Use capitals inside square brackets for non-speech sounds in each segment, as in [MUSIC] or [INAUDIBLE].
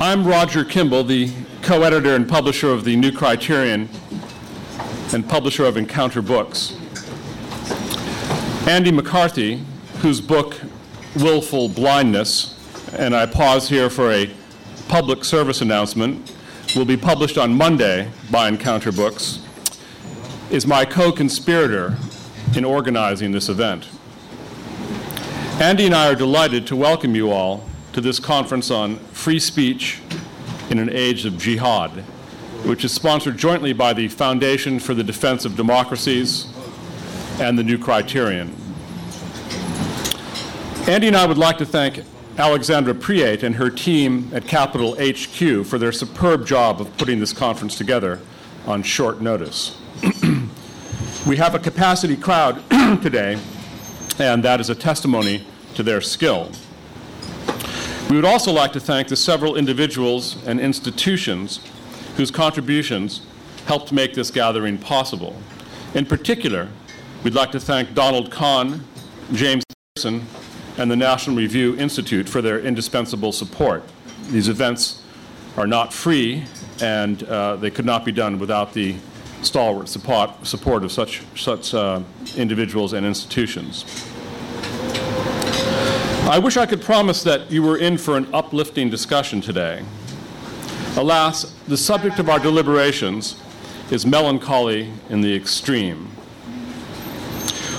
I'm Roger Kimball, the co editor and publisher of the New Criterion and publisher of Encounter Books. Andy McCarthy, whose book, Willful Blindness, and I pause here for a public service announcement, will be published on Monday by Encounter Books, is my co conspirator in organizing this event. Andy and I are delighted to welcome you all to this conference on free speech in an age of jihad, which is sponsored jointly by the Foundation for the Defense of Democracies and the New Criterion. Andy and I would like to thank Alexandra Priate and her team at Capital HQ for their superb job of putting this conference together on short notice. [CLEARS THROAT] we have a capacity crowd [CLEARS THROAT] today, and that is a testimony to their skill. We would also like to thank the several individuals and institutions whose contributions helped make this gathering possible. In particular, we'd like to thank Donald Kahn, James Pearson, and the National Review Institute for their indispensable support. These events are not free, and uh, they could not be done without the stalwart support, support of such, such uh, individuals and institutions. I wish I could promise that you were in for an uplifting discussion today. Alas, the subject of our deliberations is melancholy in the extreme.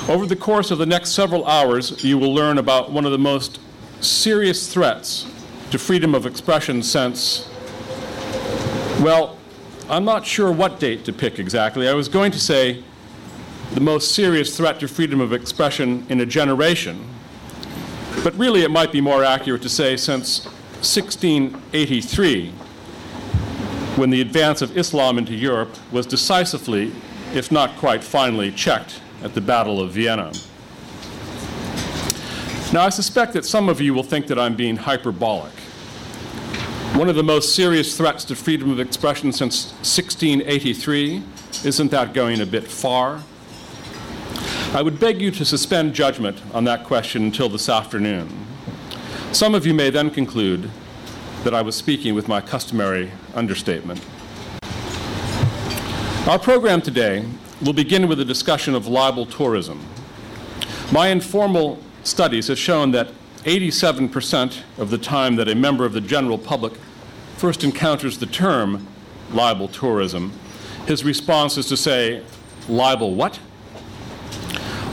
Over the course of the next several hours, you will learn about one of the most serious threats to freedom of expression since, well, I'm not sure what date to pick exactly. I was going to say the most serious threat to freedom of expression in a generation, but really, it might be more accurate to say since 1683, when the advance of Islam into Europe was decisively, if not quite finally, checked at the Battle of Vienna. Now, I suspect that some of you will think that I'm being hyperbolic. One of the most serious threats to freedom of expression since 1683, isn't that going a bit far? I would beg you to suspend judgment on that question until this afternoon. Some of you may then conclude that I was speaking with my customary understatement. Our program today will begin with a discussion of libel tourism. My informal studies have shown that 87% of the time that a member of the general public first encounters the term libel tourism, his response is to say, libel what?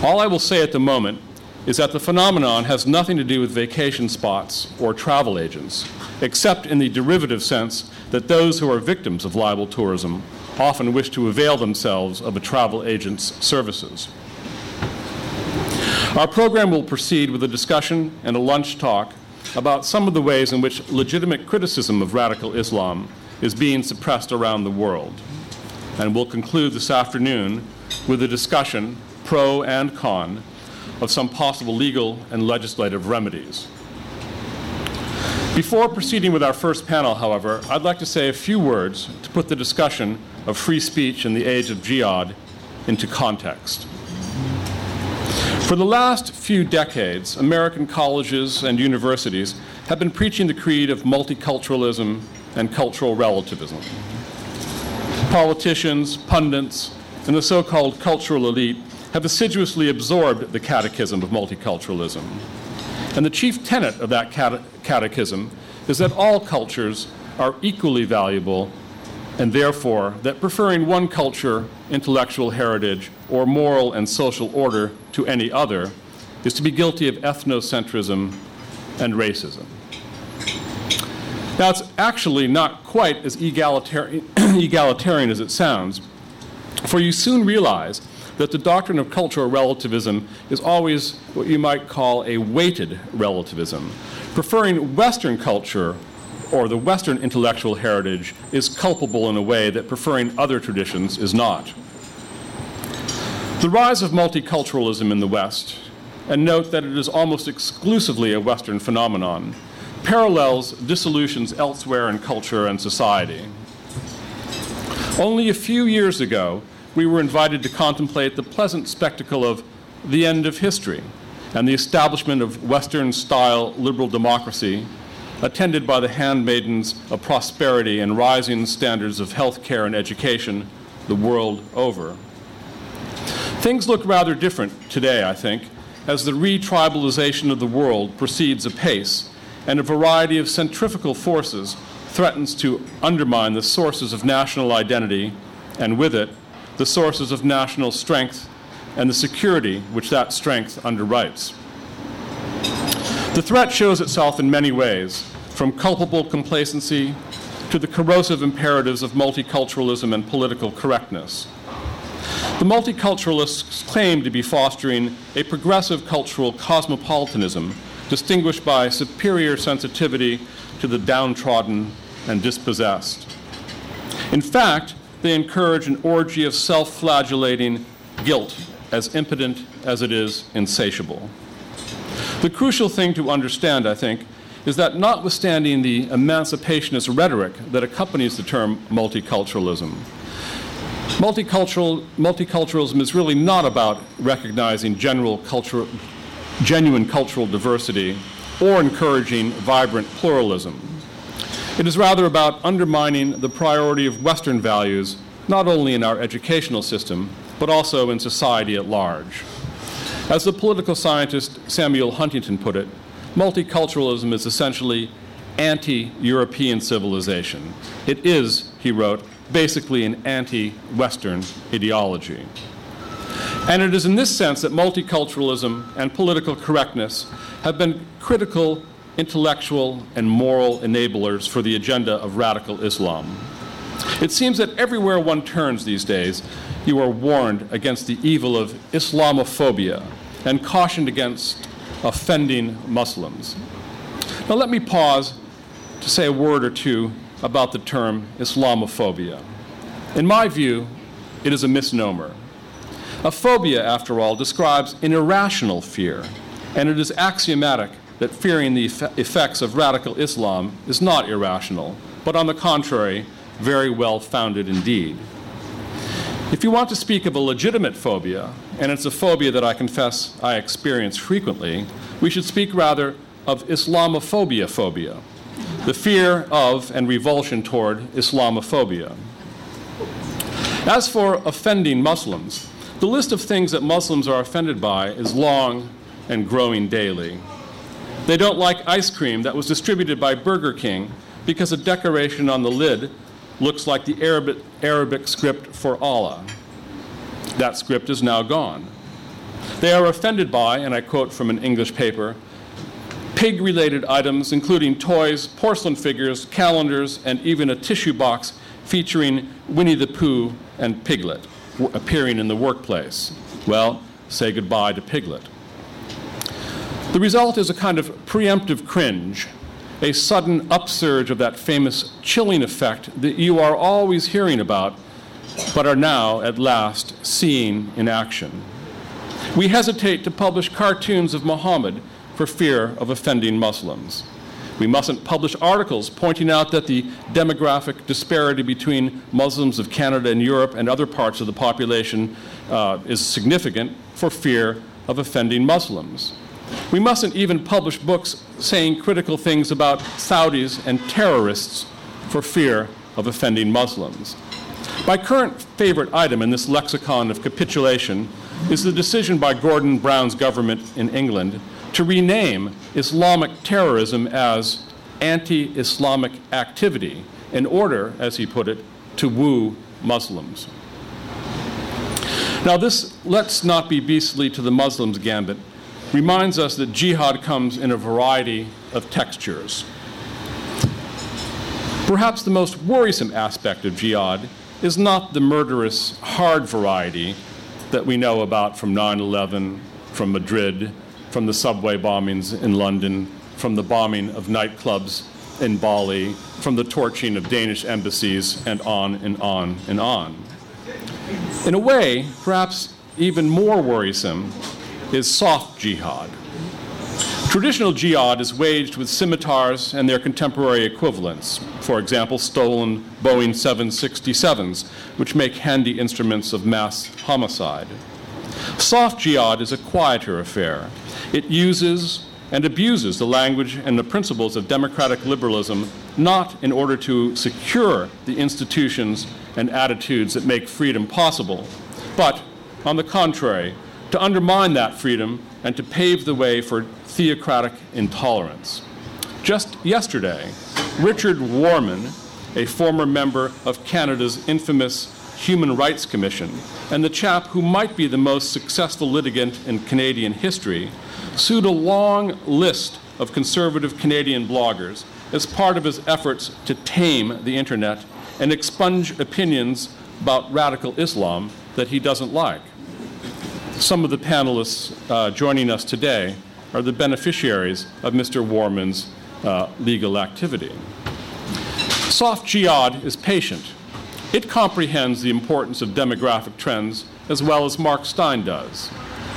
All I will say at the moment is that the phenomenon has nothing to do with vacation spots or travel agents, except in the derivative sense that those who are victims of libel tourism often wish to avail themselves of a travel agent's services. Our program will proceed with a discussion and a lunch talk about some of the ways in which legitimate criticism of radical Islam is being suppressed around the world. And we'll conclude this afternoon with a discussion pro and con, of some possible legal and legislative remedies. Before proceeding with our first panel, however, I'd like to say a few words to put the discussion of free speech in the age of jihad into context. For the last few decades, American colleges and universities have been preaching the creed of multiculturalism and cultural relativism. Politicians, pundits, and the so called cultural elite have assiduously absorbed the catechism of multiculturalism. And the chief tenet of that cate- catechism is that all cultures are equally valuable, and therefore that preferring one culture, intellectual heritage, or moral and social order to any other is to be guilty of ethnocentrism and racism. Now, it's actually not quite as egalitarian, [CLEARS THROAT] egalitarian as it sounds, for you soon realize that the doctrine of cultural relativism is always what you might call a weighted relativism. Preferring Western culture or the Western intellectual heritage is culpable in a way that preferring other traditions is not. The rise of multiculturalism in the West, and note that it is almost exclusively a Western phenomenon, parallels dissolutions elsewhere in culture and society. Only a few years ago, we were invited to contemplate the pleasant spectacle of the end of history and the establishment of Western style liberal democracy attended by the handmaidens of prosperity and rising standards of health care and education the world over. Things look rather different today, I think, as the retribalization of the world proceeds apace and a variety of centrifugal forces threatens to undermine the sources of national identity and with it the sources of national strength and the security which that strength underwrites. The threat shows itself in many ways, from culpable complacency to the corrosive imperatives of multiculturalism and political correctness. The multiculturalists claim to be fostering a progressive cultural cosmopolitanism distinguished by superior sensitivity to the downtrodden and dispossessed. In fact, they encourage an orgy of self flagellating guilt as impotent as it is insatiable. The crucial thing to understand, I think, is that notwithstanding the emancipationist rhetoric that accompanies the term multiculturalism, multicultural, multiculturalism is really not about recognizing general cultural, genuine cultural diversity or encouraging vibrant pluralism. It is rather about undermining the priority of Western values, not only in our educational system, but also in society at large. As the political scientist Samuel Huntington put it, multiculturalism is essentially anti European civilization. It is, he wrote, basically an anti Western ideology. And it is in this sense that multiculturalism and political correctness have been critical intellectual and moral enablers for the agenda of radical Islam. It seems that everywhere one turns these days, you are warned against the evil of Islamophobia and cautioned against offending Muslims. Now, let me pause to say a word or two about the term Islamophobia. In my view, it is a misnomer. A phobia, after all, describes an irrational fear, and it is axiomatic that fearing the effects of radical Islam is not irrational, but on the contrary, very well founded indeed. If you want to speak of a legitimate phobia, and it's a phobia that I confess I experience frequently, we should speak rather of Islamophobia phobia, the fear of and revulsion toward Islamophobia. As for offending Muslims, the list of things that Muslims are offended by is long and growing daily. They don't like ice cream that was distributed by Burger King because a decoration on the lid looks like the Arabic, Arabic script for Allah. That script is now gone. They are offended by, and I quote from an English paper, pig related items, including toys, porcelain figures, calendars, and even a tissue box featuring Winnie the Pooh and Piglet appearing in the workplace. Well, say goodbye to Piglet. The result is a kind of preemptive cringe, a sudden upsurge of that famous chilling effect that you are always hearing about, but are now at last seeing in action. We hesitate to publish cartoons of Muhammad for fear of offending Muslims. We mustn't publish articles pointing out that the demographic disparity between Muslims of Canada and Europe and other parts of the population uh, is significant for fear of offending Muslims. We mustn't even publish books saying critical things about Saudis and terrorists for fear of offending Muslims. My current favorite item in this lexicon of capitulation is the decision by Gordon Brown's government in England to rename Islamic terrorism as anti Islamic activity in order, as he put it, to woo Muslims. Now, this let's not be beastly to the Muslims gambit reminds us that jihad comes in a variety of textures. Perhaps the most worrisome aspect of jihad is not the murderous, hard variety that we know about from 9 11, from Madrid, from the subway bombings in London, from the bombing of nightclubs in Bali, from the torching of Danish embassies, and on and on and on. In a way, perhaps even more worrisome is soft jihad. Traditional jihad is waged with scimitars and their contemporary equivalents, for example, stolen Boeing 767s, which make handy instruments of mass homicide. Soft jihad is a quieter affair. It uses and abuses the language and the principles of democratic liberalism not in order to secure the institutions and attitudes that make freedom possible, but, on the contrary, to undermine that freedom and to pave the way for theocratic intolerance. Just yesterday, Richard Warman, a former member of Canada's infamous Human Rights Commission, and the chap who might be the most successful litigant in Canadian history, sued a long list of conservative Canadian bloggers as part of his efforts to tame the internet and expunge opinions about radical Islam that he doesn't like. Some of the panelists uh, joining us today are the beneficiaries of Mr. Warman's uh, legal activity. Soft jihad is patient. It comprehends the importance of demographic trends as well as Mark Steyn does.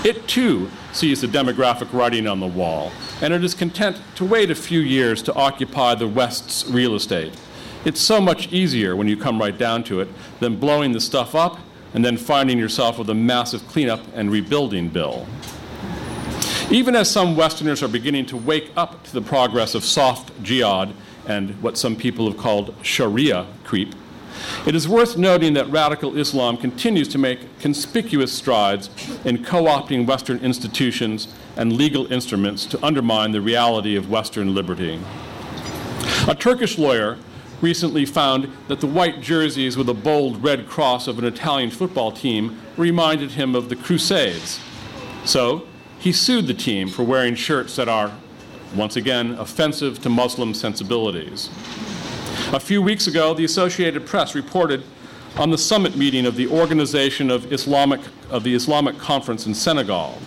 It too sees the demographic writing on the wall, and it is content to wait a few years to occupy the West's real estate. It's so much easier when you come right down to it than blowing the stuff up and then finding yourself with a massive cleanup and rebuilding bill. Even as some Westerners are beginning to wake up to the progress of soft jihad and what some people have called Sharia creep, it is worth noting that radical Islam continues to make conspicuous strides in co opting Western institutions and legal instruments to undermine the reality of Western liberty. A Turkish lawyer recently found that the white jerseys with a bold red cross of an Italian football team reminded him of the Crusades. So he sued the team for wearing shirts that are, once again, offensive to Muslim sensibilities. A few weeks ago, the Associated Press reported on the summit meeting of the Organization of, Islamic, of the Islamic Conference in Senegal.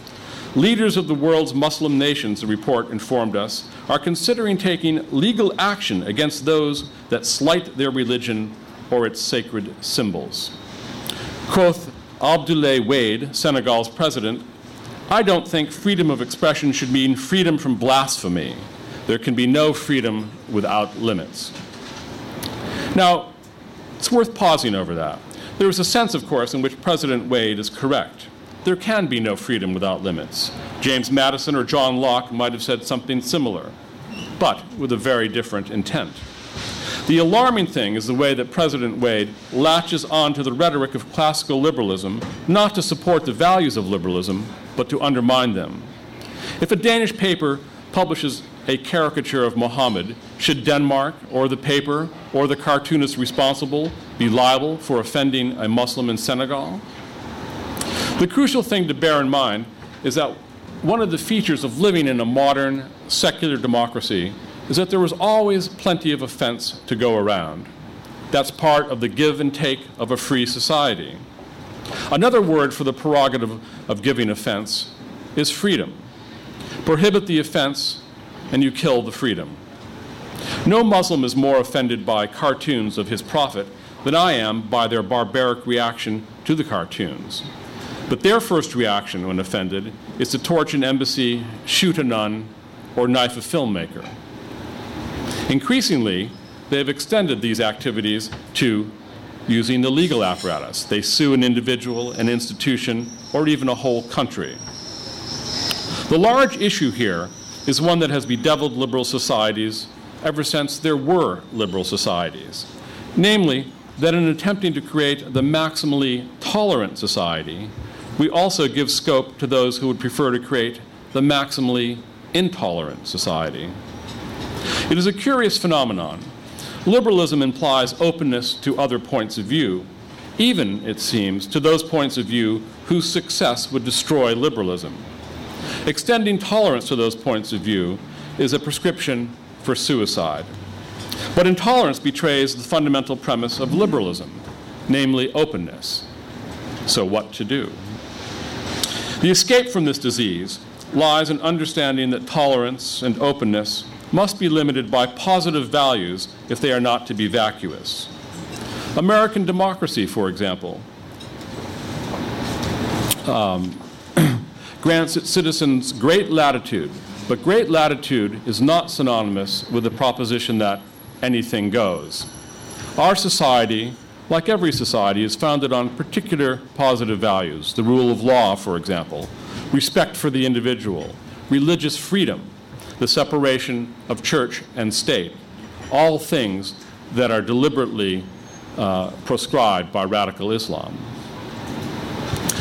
Leaders of the world's Muslim nations, the report informed us, are considering taking legal action against those that slight their religion or its sacred symbols. Quoth Abdoulaye Wade, Senegal's president, I don't think freedom of expression should mean freedom from blasphemy. There can be no freedom without limits. Now, it's worth pausing over that. There is a sense, of course, in which President Wade is correct. There can be no freedom without limits. James Madison or John Locke might have said something similar, but with a very different intent. The alarming thing is the way that President Wade latches on to the rhetoric of classical liberalism, not to support the values of liberalism, but to undermine them. If a Danish paper publishes a caricature of Muhammad, should Denmark or the paper or the cartoonist responsible be liable for offending a Muslim in Senegal? The crucial thing to bear in mind is that one of the features of living in a modern secular democracy is that there was always plenty of offense to go around. That's part of the give and take of a free society. Another word for the prerogative of giving offense is freedom. Prohibit the offense, and you kill the freedom. No Muslim is more offended by cartoons of his prophet than I am by their barbaric reaction to the cartoons. But their first reaction when offended is to torch an embassy, shoot a nun, or knife a filmmaker. Increasingly, they have extended these activities to using the legal apparatus. They sue an individual, an institution, or even a whole country. The large issue here is one that has bedeviled liberal societies ever since there were liberal societies. Namely, that in attempting to create the maximally tolerant society, we also give scope to those who would prefer to create the maximally intolerant society. It is a curious phenomenon. Liberalism implies openness to other points of view, even, it seems, to those points of view whose success would destroy liberalism. Extending tolerance to those points of view is a prescription for suicide. But intolerance betrays the fundamental premise of liberalism, namely openness. So, what to do? The escape from this disease lies in understanding that tolerance and openness must be limited by positive values if they are not to be vacuous. American democracy, for example, um, [CLEARS THROAT] grants its citizens great latitude, but great latitude is not synonymous with the proposition that anything goes. Our society, like every society, is founded on particular positive values the rule of law, for example, respect for the individual, religious freedom, the separation of church and state, all things that are deliberately uh, proscribed by radical Islam.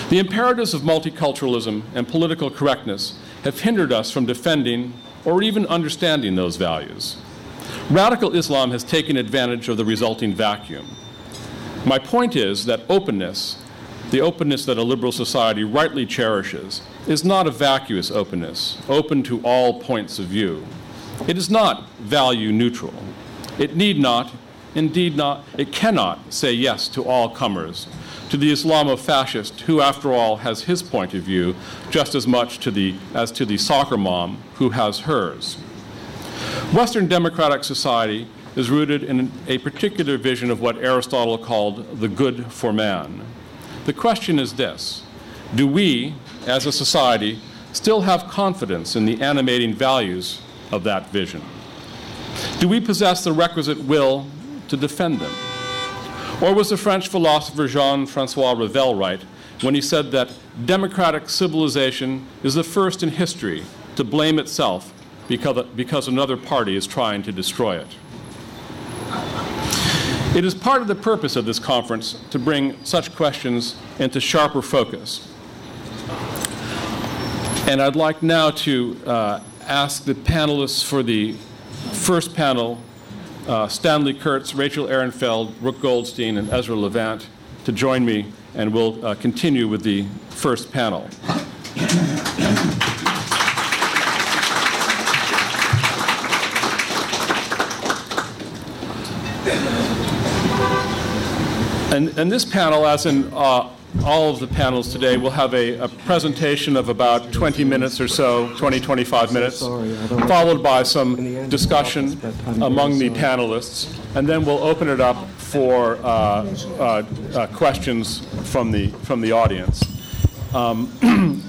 The imperatives of multiculturalism and political correctness have hindered us from defending or even understanding those values. Radical Islam has taken advantage of the resulting vacuum. My point is that openness, the openness that a liberal society rightly cherishes, is not a vacuous openness, open to all points of view. It is not value neutral. It need not, indeed not, it cannot say yes to all comers, to the Islamo-fascist who, after all, has his point of view just as much to the, as to the soccer mom who has hers. Western democratic society is rooted in a particular vision of what Aristotle called the good for man. The question is this Do we, as a society, still have confidence in the animating values of that vision? Do we possess the requisite will to defend them? Or was the French philosopher Jean Francois Revel right when he said that democratic civilization is the first in history to blame itself because, because another party is trying to destroy it? It is part of the purpose of this conference to bring such questions into sharper focus. And I'd like now to uh, ask the panelists for the first panel, uh, Stanley Kurtz, Rachel Ehrenfeld, Brooke Goldstein, and Ezra Levant, to join me, and we'll uh, continue with the first panel. And, and this panel, as in uh, all of the panels today, will have a, a, presentation of about 20 minutes or so, 20, 25 minutes, followed by some discussion among the panelists, and then we'll open it up for uh, uh, uh questions from the, from the audience. Um, [CLEARS THROAT]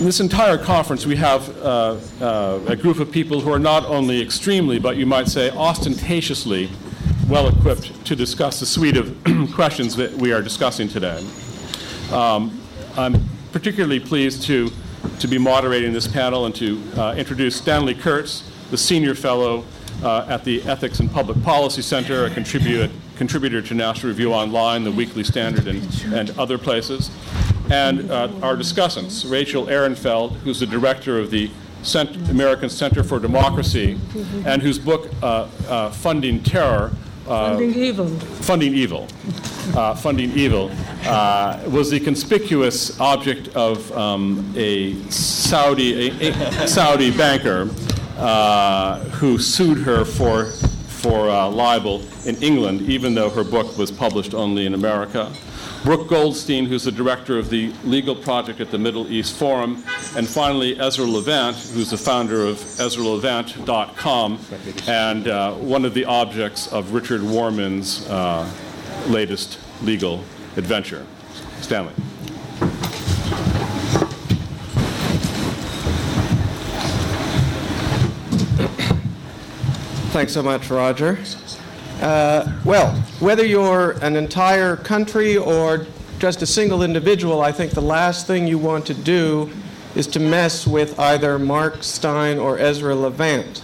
this entire conference, we have uh, uh, a group of people who are not only extremely, but you might say ostentatiously well equipped to discuss the suite of [CLEARS THROAT] questions that we are discussing today. Um, I'm particularly pleased to, to be moderating this panel and to uh, introduce Stanley Kurtz, the Senior Fellow uh, at the Ethics and Public Policy Center, a contributor, contributor to National Review Online, the Weekly Standard, and, and other places. And uh, our discussants, Rachel Ehrenfeld, who's the director of the Cent- American Center for Democracy, and whose book, uh, uh, Funding Terror, funding evil. Funding evil. Uh, funding evil uh, was the conspicuous object of um, a Saudi a, a Saudi banker uh, who sued her for for uh, libel in England, even though her book was published only in America. Brooke Goldstein, who's the director of the legal project at the Middle East Forum, and finally Ezra Levant, who's the founder of EzraLevant.com and uh, one of the objects of Richard Warman's uh, latest legal adventure. Stanley. Thanks so much, Roger. Uh, well, whether you're an entire country or just a single individual, I think the last thing you want to do is to mess with either Mark Steyn or Ezra Levant.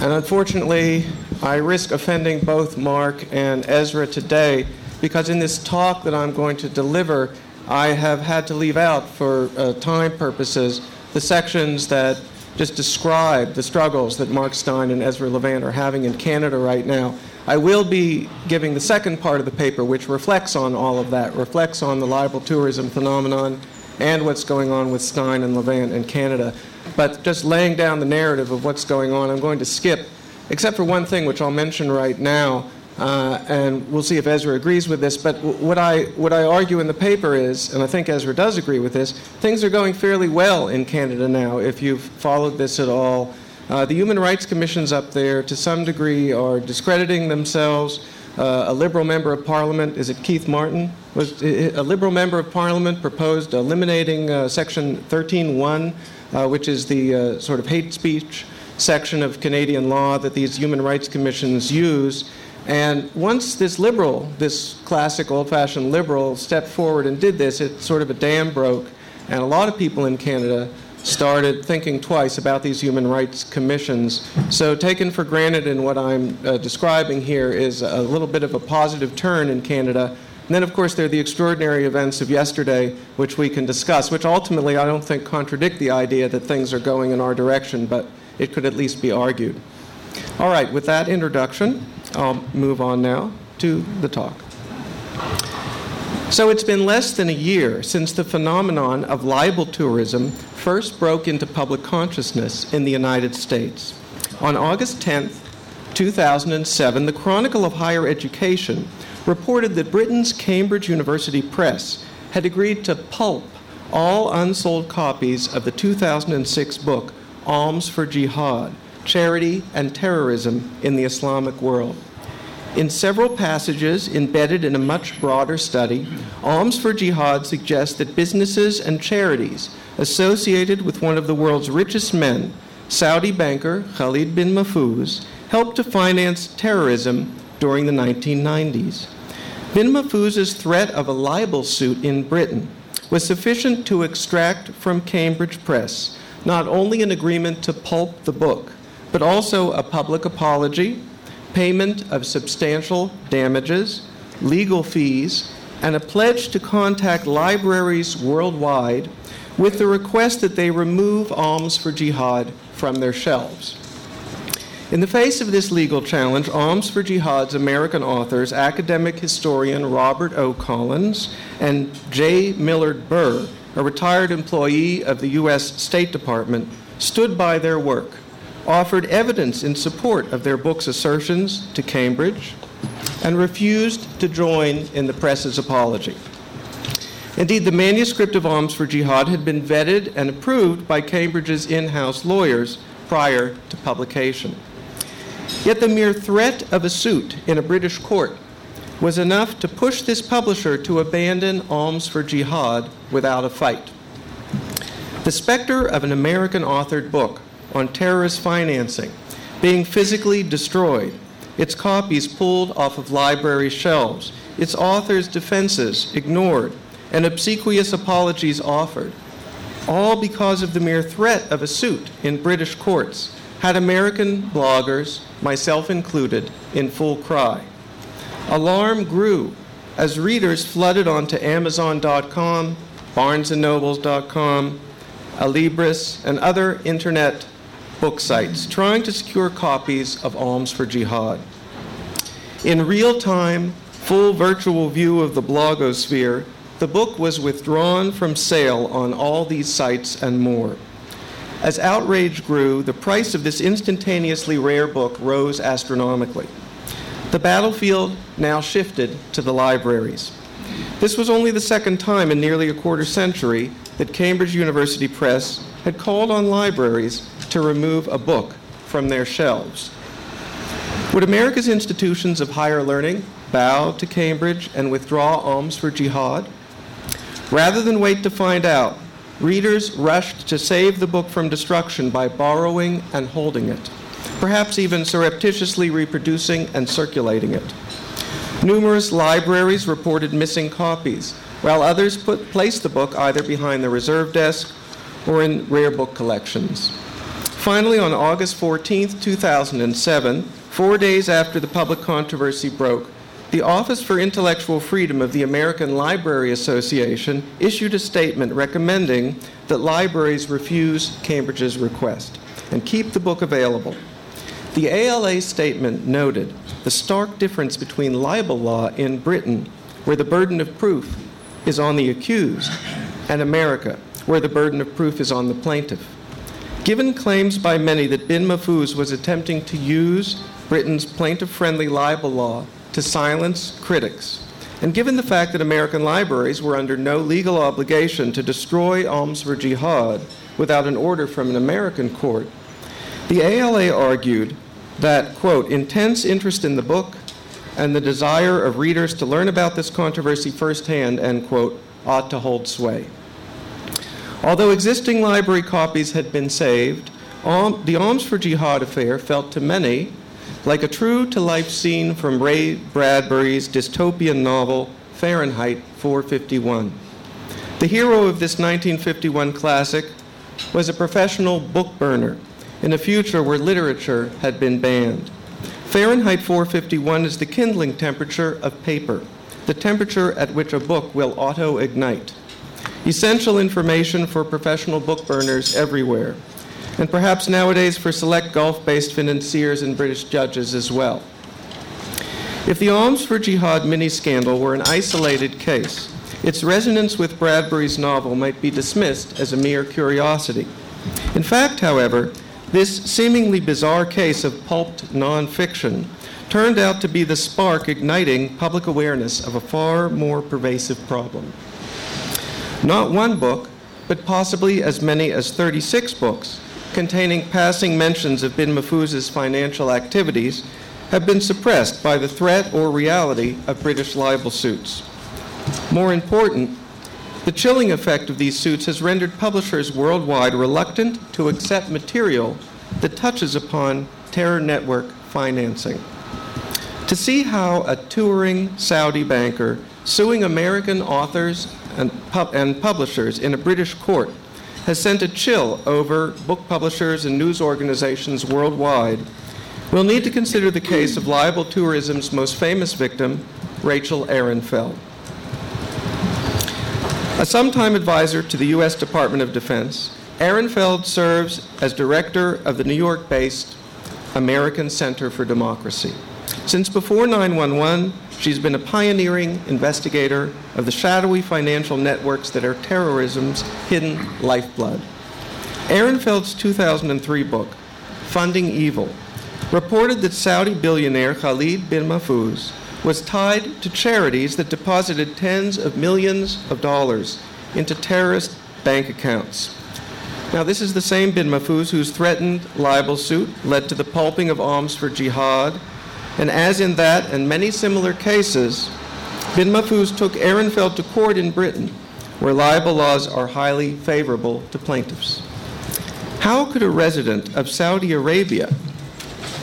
And unfortunately, I risk offending both Mark and Ezra today because in this talk that I'm going to deliver, I have had to leave out for uh, time purposes the sections that just describe the struggles that Mark Steyn and Ezra Levant are having in Canada right now. I will be giving the second part of the paper, which reflects on all of that, reflects on the libel tourism phenomenon and what's going on with Steyn and Levant in Canada. But just laying down the narrative of what's going on, I'm going to skip, except for one thing, which I'll mention right now, uh, and we'll see if Ezra agrees with this. But what I, what I argue in the paper is, and I think Ezra does agree with this, things are going fairly well in Canada now, if you've followed this at all. Uh, the Human Rights Commissions up there, to some degree, are discrediting themselves. Uh, a Liberal member of Parliament, is it Keith Martin? Was a Liberal member of Parliament proposed eliminating uh, Section 13.1, uh, which is the uh, sort of hate speech section of Canadian law that these Human Rights Commissions use. And once this liberal, this classic old fashioned liberal, stepped forward and did this, it sort of a dam broke. And a lot of people in Canada started thinking twice about these human rights commissions. So, taken for granted in what I'm uh, describing here is a little bit of a positive turn in Canada. And then, of course, there are the extraordinary events of yesterday, which we can discuss, which ultimately I don't think contradict the idea that things are going in our direction, but it could at least be argued. All right, with that introduction, I'll move on now to the talk. So it's been less than a year since the phenomenon of libel tourism first broke into public consciousness in the United States. On August 10, 2007, the Chronicle of Higher Education reported that Britain's Cambridge University Press had agreed to pulp all unsold copies of the 2006 book Alms for Jihad Charity and Terrorism in the Islamic World. In several passages embedded in a much broader study, Alms for Jihad suggests that businesses and charities associated with one of the world's richest men, Saudi banker Khalid bin Mahfouz, helped to finance terrorism during the 1990s. Bin Mahfouz's threat of a libel suit in Britain was sufficient to extract from Cambridge Press not only an agreement to pulp the book, but also a public apology, payment of substantial damages, legal fees, and a pledge to contact libraries worldwide with the request that they remove Alms for Jihad from their shelves. In the face of this legal challenge, Alms for Jihad's American authors, academic historian Robert O. Collins and J. Millard Burr, a retired employee of the U.S. State Department, stood by their work offered evidence in support of their book's assertions to Cambridge and refused to join in the press's apology. Indeed, the manuscript of Alms for Jihad had been vetted and approved by Cambridge's in house lawyers prior to publication. Yet the mere threat of a suit in a British court was enough to push this publisher to abandon Alms for Jihad without a fight. The specter of an American authored book on terrorist financing being physically destroyed, its copies pulled off of library shelves, its authors' defenses ignored, and obsequious apologies offered, all because of the mere threat of a suit in British courts, had American bloggers, myself included, in full cry. Alarm grew as readers flooded onto Amazon.com, BarnesandNobles.com, Alibris, and other internet book sites trying to secure copies of Alms for Jihad. In real time, full virtual view of the blogosphere, the book was withdrawn from sale on all these sites and more. As outrage grew, the price of this instantaneously rare book rose astronomically. The battlefield now shifted to the libraries. This was only the second time in nearly a quarter century that Cambridge University Press had called on libraries to remove a book from their shelves. Would America's institutions of higher learning bow to Cambridge and withdraw alms for jihad? Rather than wait to find out, readers rushed to save the book from destruction by borrowing and holding it, perhaps even surreptitiously reproducing and circulating it. Numerous libraries reported missing copies, while others put, placed the book either behind the reserve desk or in rare book collections. Finally, on August 14, 2007, four days after the public controversy broke, the Office for Intellectual Freedom of the American Library Association issued a statement recommending that libraries refuse Cambridge's request and keep the book available. The ALA statement noted the stark difference between libel law in Britain, where the burden of proof is on the accused, and America, where the burden of proof is on the plaintiff. Given claims by many that bin Mahfouz was attempting to use Britain's plaintiff friendly libel law to silence critics, and given the fact that American libraries were under no legal obligation to destroy Alms for Jihad without an order from an American court, the ALA argued that, quote, intense interest in the book and the desire of readers to learn about this controversy firsthand, end quote, ought to hold sway. Although existing library copies had been saved, the Alms for Jihad affair felt to many like a true to life scene from Ray Bradbury's dystopian novel Fahrenheit 451. The hero of this 1951 classic was a professional book burner in a future where literature had been banned. Fahrenheit 451 is the kindling temperature of paper, the temperature at which a book will auto ignite. Essential information for professional book burners everywhere, and perhaps nowadays for select Gulf based financiers and British judges as well. If the Alms for Jihad mini scandal were an isolated case, its resonance with Bradbury's novel might be dismissed as a mere curiosity. In fact, however, this seemingly bizarre case of pulped nonfiction turned out to be the spark igniting public awareness of a far more pervasive problem. Not one book, but possibly as many as 36 books containing passing mentions of bin Mahfouz's financial activities have been suppressed by the threat or reality of British libel suits. More important, the chilling effect of these suits has rendered publishers worldwide reluctant to accept material that touches upon terror network financing. To see how a touring Saudi banker suing American authors and, pub- and publishers in a British court has sent a chill over book publishers and news organizations worldwide, we'll need to consider the case of libel tourism's most famous victim, Rachel Ehrenfeld. A sometime advisor to the U.S. Department of Defense, Ehrenfeld serves as director of the New York based American Center for Democracy. Since before 911, she's been a pioneering investigator of the shadowy financial networks that are terrorism's hidden lifeblood. Ehrenfeld's 2003 book, Funding Evil, reported that Saudi billionaire Khalid bin Mahfouz was tied to charities that deposited tens of millions of dollars into terrorist bank accounts. Now, this is the same bin Mahfouz whose threatened libel suit led to the pulping of alms for jihad. And as in that and many similar cases, bin Mahfouz took Ehrenfeld to court in Britain, where libel laws are highly favorable to plaintiffs. How could a resident of Saudi Arabia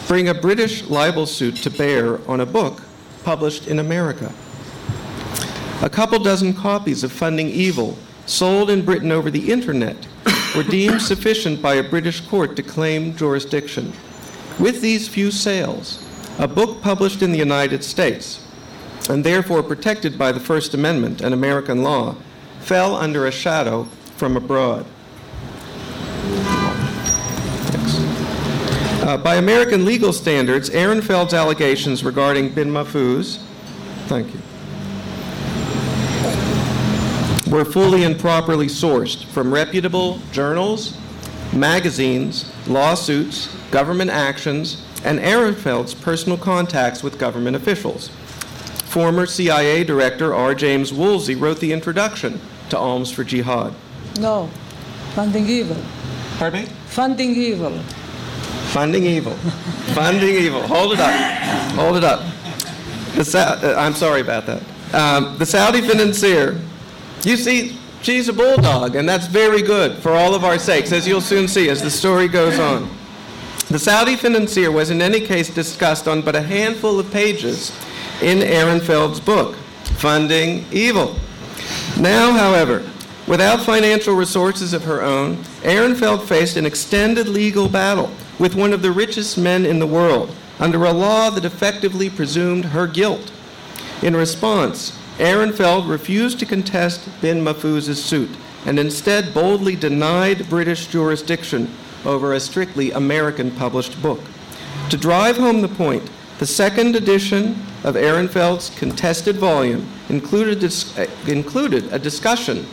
bring a British libel suit to bear on a book published in America. A couple dozen copies of Funding Evil, sold in Britain over the internet, were deemed sufficient by a British court to claim jurisdiction. With these few sales, a book published in the United States, and therefore protected by the First Amendment and American law, fell under a shadow from abroad. Uh, by American legal standards, Ehrenfeld's allegations regarding bin Mahfouz, thank you, were fully and properly sourced from reputable journals, magazines, lawsuits, government actions, and Ehrenfeld's personal contacts with government officials. Former CIA Director R. James Woolsey wrote the introduction to Alms for Jihad. No, funding evil. Pardon me? Funding evil. Funding evil. Funding evil. Hold it up. Hold it up. Sa- uh, I'm sorry about that. Um, the Saudi financier, you see, she's a bulldog, and that's very good for all of our sakes, as you'll soon see as the story goes on. The Saudi financier was in any case discussed on but a handful of pages in Ehrenfeld's book, Funding Evil. Now, however, without financial resources of her own, Ehrenfeld faced an extended legal battle with one of the richest men in the world under a law that effectively presumed her guilt. In response, Ehrenfeld refused to contest bin Mahfouz's suit and instead boldly denied British jurisdiction over a strictly American published book. To drive home the point, the second edition of Ehrenfeld's contested volume included, dis- uh, included a discussion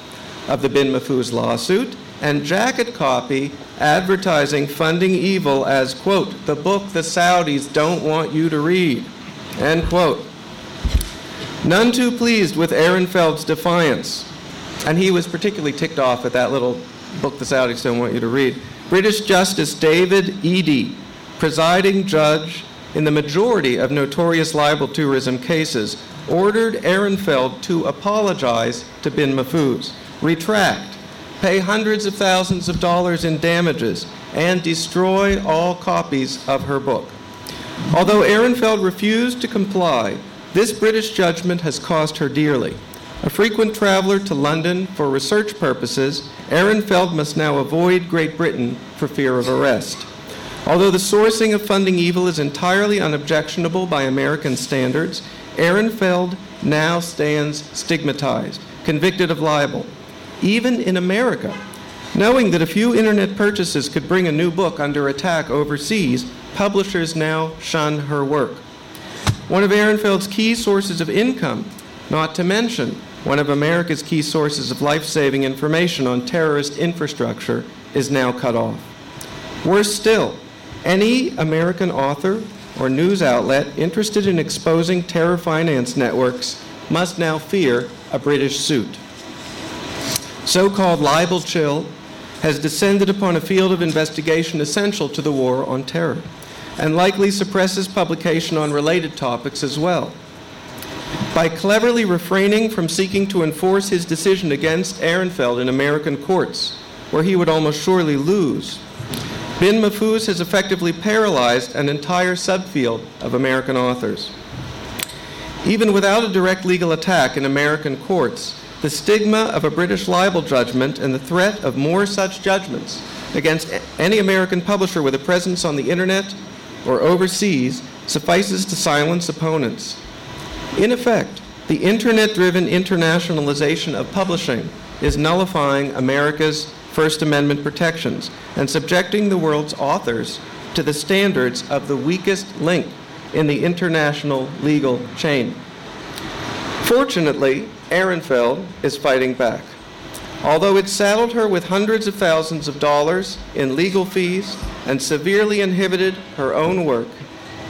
of the bin Mahfouz lawsuit and jacket copy advertising funding evil as, quote, the book the Saudis don't want you to read, end quote. None too pleased with Ehrenfeld's defiance, and he was particularly ticked off at that little book the Saudis don't want you to read. British Justice David Eady, presiding judge in the majority of notorious libel tourism cases, ordered Ehrenfeld to apologize to bin Mahfouz, retract, pay hundreds of thousands of dollars in damages, and destroy all copies of her book. Although Ehrenfeld refused to comply, this British judgment has cost her dearly. A frequent traveler to London for research purposes, Ehrenfeld must now avoid Great Britain for fear of arrest. Although the sourcing of funding evil is entirely unobjectionable by American standards, Ehrenfeld now stands stigmatized, convicted of libel. Even in America, knowing that a few internet purchases could bring a new book under attack overseas, publishers now shun her work. One of Ehrenfeld's key sources of income, not to mention one of America's key sources of life saving information on terrorist infrastructure, is now cut off. Worse still, any American author or news outlet interested in exposing terror finance networks must now fear a British suit. So called libel chill has descended upon a field of investigation essential to the war on terror and likely suppresses publication on related topics as well. By cleverly refraining from seeking to enforce his decision against Ehrenfeld in American courts, where he would almost surely lose, Bin Mahfouz has effectively paralyzed an entire subfield of American authors. Even without a direct legal attack in American courts, the stigma of a British libel judgment and the threat of more such judgments against any American publisher with a presence on the internet or overseas suffices to silence opponents. In effect, the internet driven internationalization of publishing is nullifying America's First Amendment protections and subjecting the world's authors to the standards of the weakest link in the international legal chain. Fortunately, Ehrenfeld is fighting back. Although it saddled her with hundreds of thousands of dollars in legal fees and severely inhibited her own work,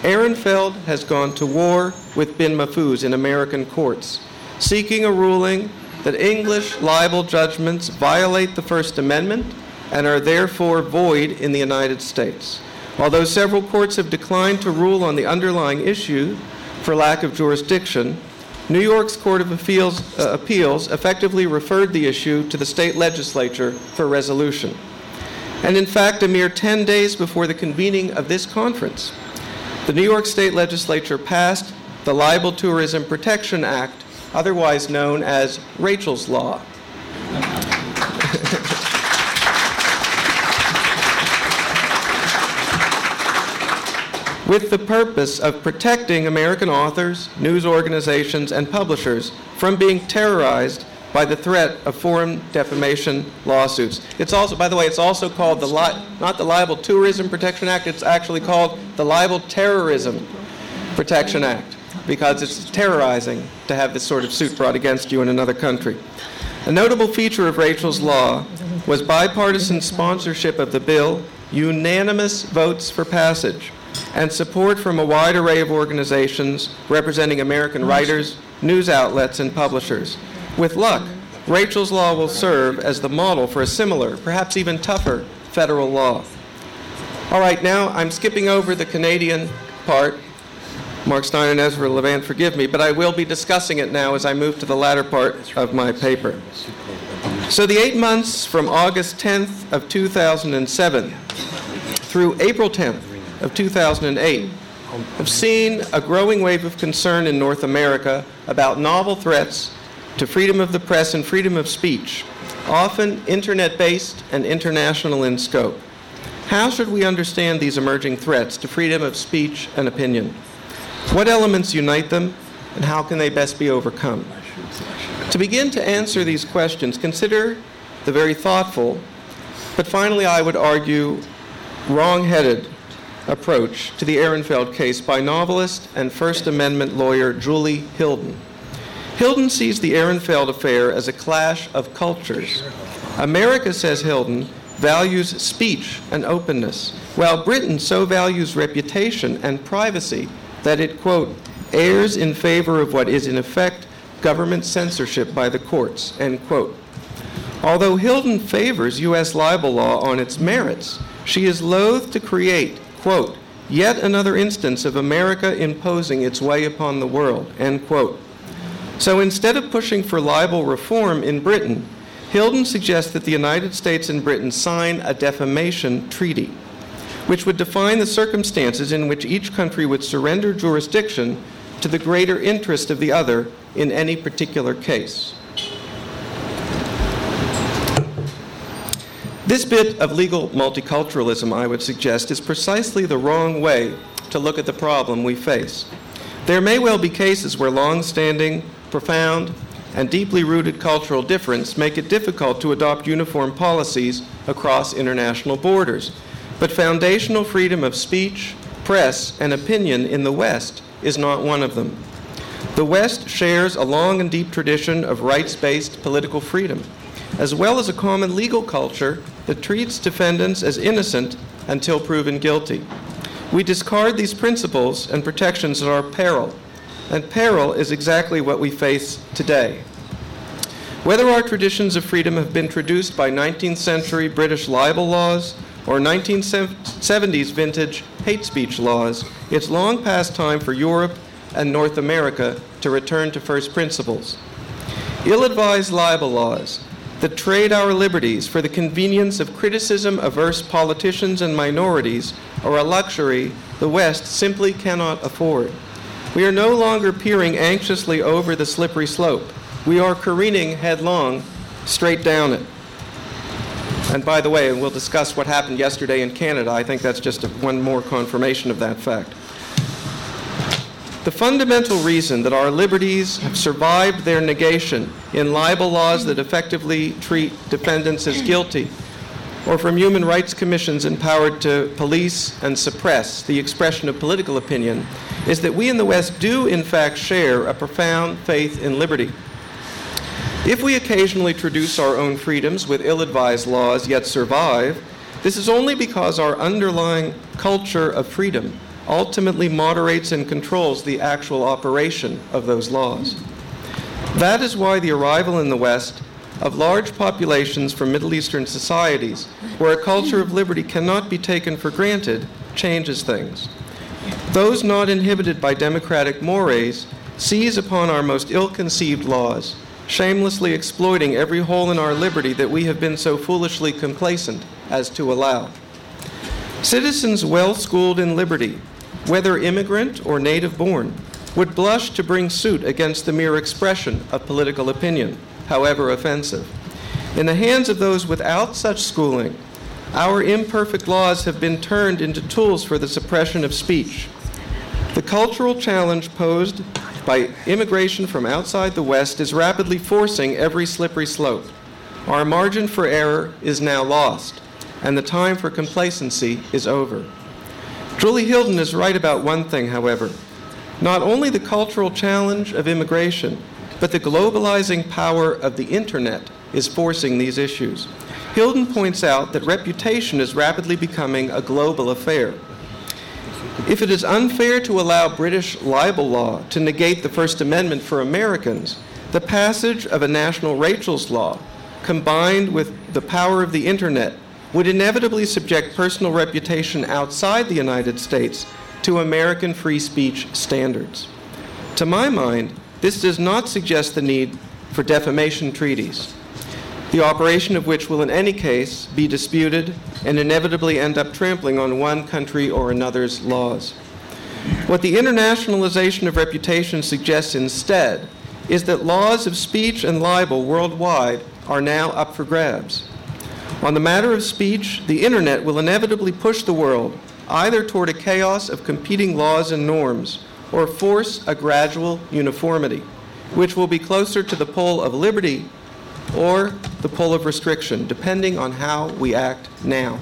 Ehrenfeld has gone to war with Bin Mahfouz in American courts, seeking a ruling that English libel judgments violate the First Amendment and are therefore void in the United States. Although several courts have declined to rule on the underlying issue for lack of jurisdiction, New York's Court of Appeals, uh, Appeals effectively referred the issue to the state legislature for resolution. And in fact, a mere 10 days before the convening of this conference, the New York State Legislature passed the Libel Tourism Protection Act, otherwise known as Rachel's Law. with the purpose of protecting American authors, news organizations, and publishers from being terrorized by the threat of foreign defamation lawsuits. It's also, by the way, it's also called the li- not the Libel Tourism Protection Act. It's actually called the Libel Terrorism Protection Act because it's terrorizing to have this sort of suit brought against you in another country. A notable feature of Rachel's law was bipartisan sponsorship of the bill, unanimous votes for passage and support from a wide array of organizations representing American writers, news outlets, and publishers. With luck, Rachel's Law will serve as the model for a similar, perhaps even tougher, federal law. All right, now I'm skipping over the Canadian part. Mark Steyn and Ezra Levant, forgive me, but I will be discussing it now as I move to the latter part of my paper. So, the eight months from August 10th of 2007 through April 10th of 2008 have seen a growing wave of concern in North America about novel threats to freedom of the press and freedom of speech, often internet based and international in scope. How should we understand these emerging threats to freedom of speech and opinion? What elements unite them, and how can they best be overcome? To begin to answer these questions, consider the very thoughtful, but finally, I would argue, wrong headed approach to the Ehrenfeld case by novelist and First Amendment lawyer Julie Hilden. Hilden sees the Ehrenfeld affair as a clash of cultures. America, says Hilden, values speech and openness, while Britain so values reputation and privacy that it, quote, errs in favor of what is in effect government censorship by the courts, end quote. Although Hilden favors U.S. libel law on its merits, she is loath to create quote, yet another instance of America imposing its way upon the world, end quote. So instead of pushing for libel reform in Britain, Hilden suggests that the United States and Britain sign a defamation treaty, which would define the circumstances in which each country would surrender jurisdiction to the greater interest of the other in any particular case. This bit of legal multiculturalism, I would suggest, is precisely the wrong way to look at the problem we face. There may well be cases where long standing profound, and deeply rooted cultural difference make it difficult to adopt uniform policies across international borders. But foundational freedom of speech, press, and opinion in the West is not one of them. The West shares a long and deep tradition of rights based political freedom, as well as a common legal culture that treats defendants as innocent until proven guilty. We discard these principles and protections at our peril, and peril is exactly what we face today. Whether our traditions of freedom have been traduced by 19th century British libel laws or 1970s vintage hate speech laws, it's long past time for Europe and North America to return to first principles. Ill advised libel laws that trade our liberties for the convenience of criticism averse politicians and minorities are a luxury the West simply cannot afford. We are no longer peering anxiously over the slippery slope. We are careening headlong straight down it. And by the way, we'll discuss what happened yesterday in Canada. I think that's just a, one more confirmation of that fact. The fundamental reason that our liberties have survived their negation in libel laws that effectively treat defendants as guilty, or from human rights commissions empowered to police and suppress the expression of political opinion, is that we in the West do, in fact, share a profound faith in liberty. If we occasionally traduce our own freedoms with ill advised laws yet survive, this is only because our underlying culture of freedom ultimately moderates and controls the actual operation of those laws. That is why the arrival in the West of large populations from Middle Eastern societies, where a culture of liberty cannot be taken for granted, changes things. Those not inhibited by democratic mores seize upon our most ill conceived laws, shamelessly exploiting every hole in our liberty that we have been so foolishly complacent as to allow. Citizens well schooled in liberty whether immigrant or native born, would blush to bring suit against the mere expression of political opinion, however offensive. In the hands of those without such schooling, our imperfect laws have been turned into tools for the suppression of speech. The cultural challenge posed by immigration from outside the West is rapidly forcing every slippery slope. Our margin for error is now lost, and the time for complacency is over. Julie Hilden is right about one thing, however. Not only the cultural challenge of immigration, but the globalizing power of the internet is forcing these issues. Hilden points out that reputation is rapidly becoming a global affair. If it is unfair to allow British libel law to negate the First Amendment for Americans, the passage of a national Rachel's law, combined with the power of the internet, would inevitably subject personal reputation outside the United States to American free speech standards. To my mind, this does not suggest the need for defamation treaties, the operation of which will in any case be disputed and inevitably end up trampling on one country or another's laws. What the internationalization of reputation suggests instead is that laws of speech and libel worldwide are now up for grabs. On the matter of speech, the internet will inevitably push the world either toward a chaos of competing laws and norms or force a gradual uniformity, which will be closer to the pole of liberty or the pole of restriction, depending on how we act now.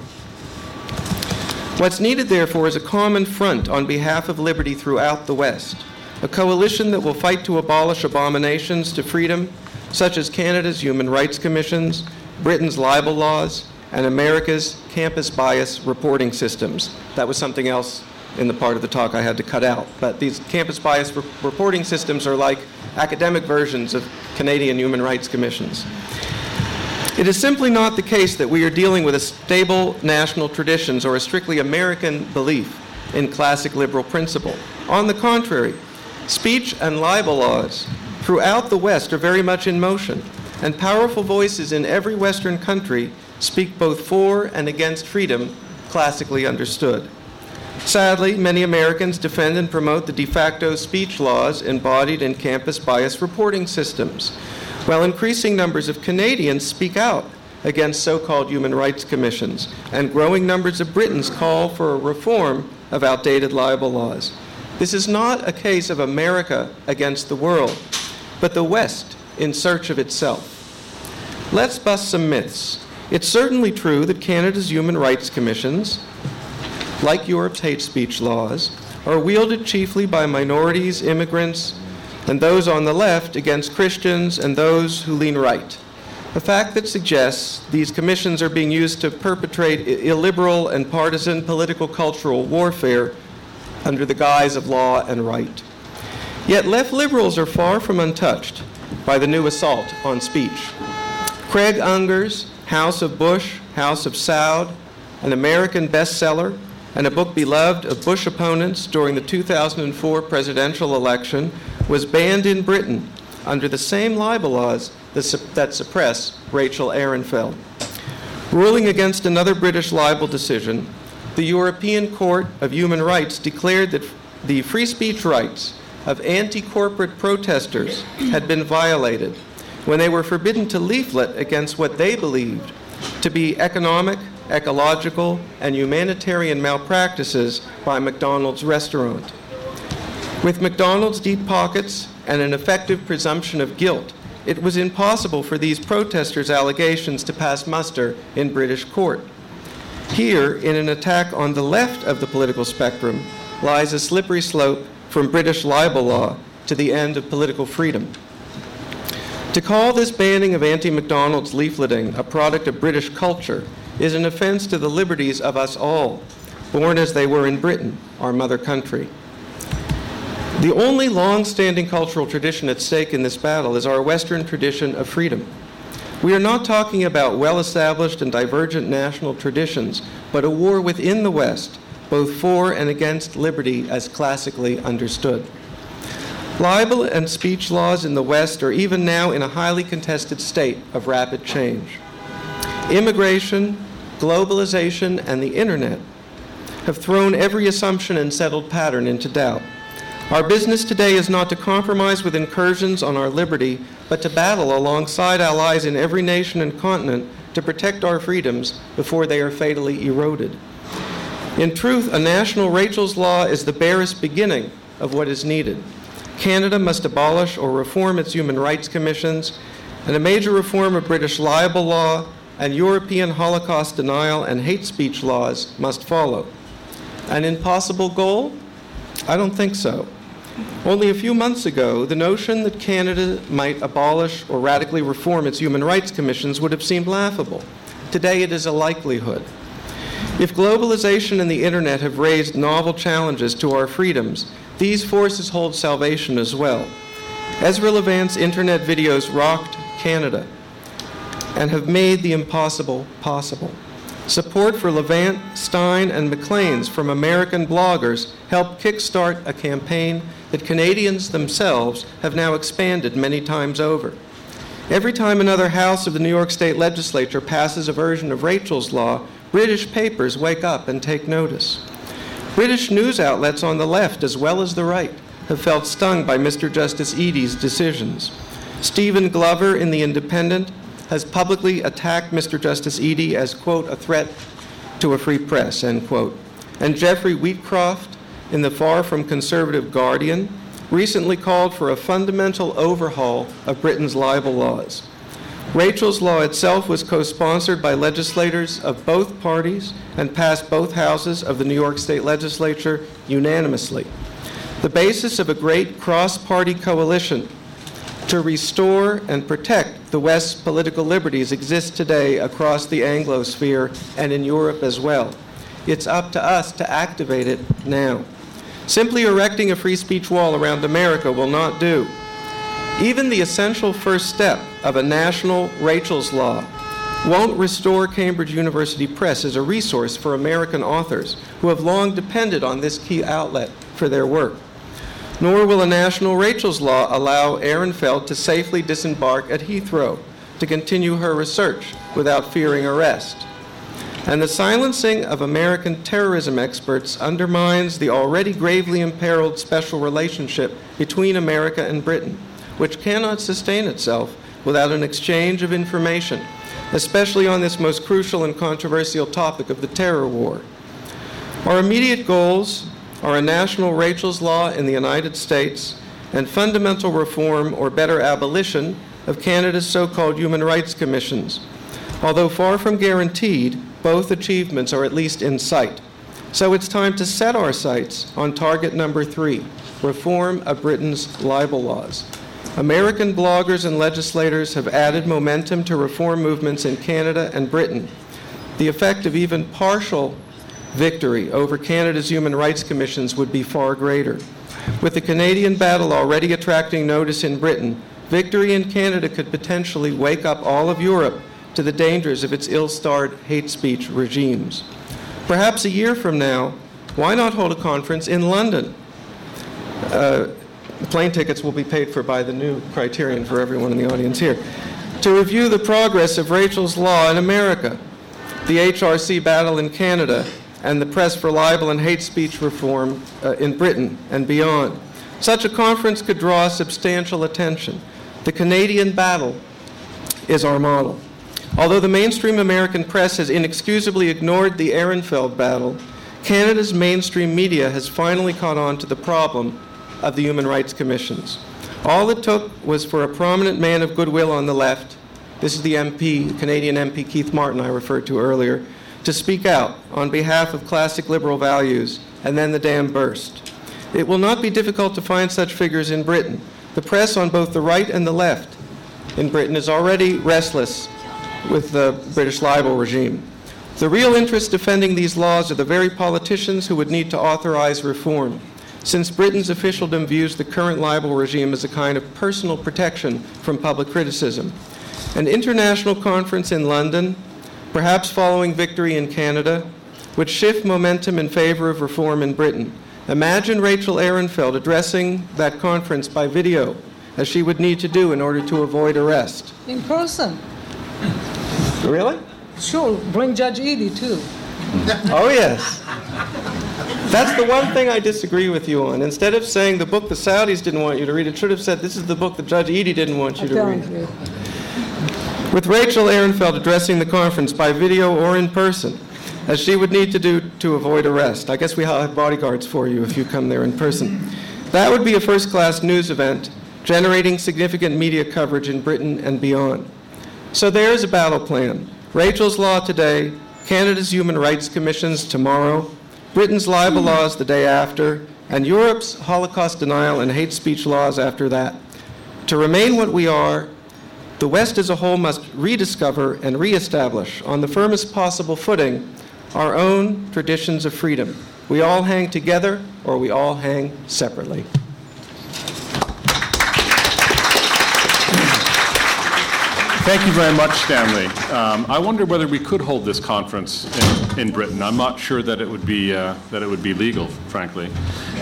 What's needed, therefore, is a common front on behalf of liberty throughout the West, a coalition that will fight to abolish abominations to freedom, such as Canada's Human Rights Commissions, Britain's libel laws, and America's campus bias reporting systems. That was something else in the part of the talk I had to cut out. But these campus bias re- reporting systems are like academic versions of Canadian human rights commissions. It is simply not the case that we are dealing with a stable national traditions or a strictly American belief in classic liberal principle. On the contrary, speech and libel laws throughout the West are very much in motion and powerful voices in every Western country speak both for and against freedom, classically understood. Sadly, many Americans defend and promote the de facto speech laws embodied in campus bias reporting systems, while increasing numbers of Canadians speak out against so called human rights commissions, and growing numbers of Britons call for a reform of outdated libel laws. This is not a case of America against the world, but the West in search of itself. Let's bust some myths. It's certainly true that Canada's human rights commissions, like Europe's hate speech laws, are wielded chiefly by minorities, immigrants, and those on the left against Christians and those who lean right. A fact that suggests these commissions are being used to perpetrate illiberal and partisan political cultural warfare under the guise of law and right. Yet left liberals are far from untouched by the new assault on speech. Craig Unger's House of Bush, House of Saud, an American bestseller, and a book beloved of Bush opponents during the 2004 presidential election, was banned in Britain under the same libel laws that suppress Rachel Ehrenfeld. Ruling against another British libel decision, the European Court of Human Rights declared that the free speech rights of anti corporate protesters had been violated when they were forbidden to leaflet against what they believed to be economic, ecological, and humanitarian malpractices by McDonald's restaurant. With McDonald's deep pockets and an effective presumption of guilt, it was impossible for these protesters' allegations to pass muster in British court. Here, in an attack on the left of the political spectrum, lies a slippery slope from British libel law to the end of political freedom. To call this banning of anti McDonald's leafleting a product of British culture is an offense to the liberties of us all, born as they were in Britain, our mother country. The only long standing cultural tradition at stake in this battle is our Western tradition of freedom. We are not talking about well established and divergent national traditions, but a war within the West, both for and against liberty as classically understood. Libel and speech laws in the West are even now in a highly contested state of rapid change. Immigration, globalization, and the internet have thrown every assumption and settled pattern into doubt. Our business today is not to compromise with incursions on our liberty, but to battle alongside allies in every nation and continent to protect our freedoms before they are fatally eroded. In truth, a national Rachel's Law is the barest beginning of what is needed. Canada must abolish or reform its human rights commissions, and a major reform of British libel law and European Holocaust denial and hate speech laws must follow. An impossible goal? I don't think so. Only a few months ago, the notion that Canada might abolish or radically reform its human rights commissions would have seemed laughable. Today, it is a likelihood. If globalization and the internet have raised novel challenges to our freedoms, these forces hold salvation as well. Ezra Levant's internet videos rocked Canada and have made the impossible possible. Support for Levant, Steyn, and Maclean's from American bloggers helped kickstart a campaign that Canadians themselves have now expanded many times over. Every time another house of the New York State Legislature passes a version of Rachel's Law, British papers wake up and take notice. British news outlets on the left as well as the right have felt stung by Mr. Justice Eady's decisions. Stephen Glover in The Independent has publicly attacked Mr. Justice Eady as, quote, a threat to a free press, end quote. And Geoffrey Wheatcroft in the far from conservative Guardian recently called for a fundamental overhaul of Britain's libel laws. Rachel's Law itself was co sponsored by legislators of both parties and passed both houses of the New York State Legislature unanimously. The basis of a great cross party coalition to restore and protect the West's political liberties exists today across the Anglosphere and in Europe as well. It's up to us to activate it now. Simply erecting a free speech wall around America will not do. Even the essential first step of a national Rachel's Law won't restore Cambridge University Press as a resource for American authors who have long depended on this key outlet for their work. Nor will a national Rachel's Law allow Ehrenfeld to safely disembark at Heathrow to continue her research without fearing arrest. And the silencing of American terrorism experts undermines the already gravely imperiled special relationship between America and Britain which cannot sustain itself without an exchange of information especially on this most crucial and controversial topic of the terror war. Our immediate goals are a national Rachel's Law in the United States and fundamental reform or better abolition of Canada's so called human rights commissions. Although far from guaranteed, both achievements are at least in sight. So it's time to set our sights on target number three reform of Britain's libel laws. American bloggers and legislators have added momentum to reform movements in Canada and Britain. The effect of even partial victory over Canada's human rights commissions would be far greater. With the Canadian battle already attracting notice in Britain, victory in Canada could potentially wake up all of Europe to the dangers of its ill starred hate speech regimes. Perhaps a year from now, why not hold a conference in London? Uh, plane tickets will be paid for by the new criterion for everyone in the audience here. To review the progress of Rachel's Law in America, the HRC battle in Canada, and the press for libel and hate speech reform uh, in Britain and beyond. Such a conference could draw substantial attention. The Canadian battle is our model. Although the mainstream American press has inexcusably ignored the Ehrenfeld battle, Canada's mainstream media has finally caught on to the problem of the Human Rights Commissions. All it took was for a prominent man of goodwill on the left, this is the MP, Canadian MP Keith Martin I referred to earlier, to speak out on behalf of classic liberal values, and then the dam burst. It will not be difficult to find such figures in Britain. The press on both the right and the left in Britain is already restless with the British libel regime. The real interests defending these laws are the very politicians who would need to authorize reform, since Britain's officialdom views the current libel regime as a kind of personal protection from public criticism. An international conference in London perhaps following victory in Canada, would shift momentum in favor of reform in Britain. Imagine Rachel Ehrenfeld addressing that conference by video, as she would need to do in order to avoid arrest. In person. Really? Sure, bring Judge Eady too. oh, yes. That's the one thing I disagree with you on. Instead of saying the book the Saudis didn't want you to read, it should have said this is the book that Judge Eady didn't want you to read. With Rachel Ehrenfeld addressing the conference by video or in person, as she would need to do to avoid arrest. I guess we have bodyguards for you if you come there in person. That would be a first class news event, generating significant media coverage in Britain and beyond. So there's a battle plan. Rachel's Law today, Canada's Human Rights Commissions tomorrow, Britain's libel laws the day after, and Europe's Holocaust denial and hate speech laws after that. To remain what we are, the West as a whole must rediscover and reestablish on the firmest possible footing our own traditions of freedom. We all hang together or we all hang separately. Thank you very much, Stanley. Um, I wonder whether we could hold this conference in, in Britain. I'm not sure that it would be uh, that it would be legal, frankly,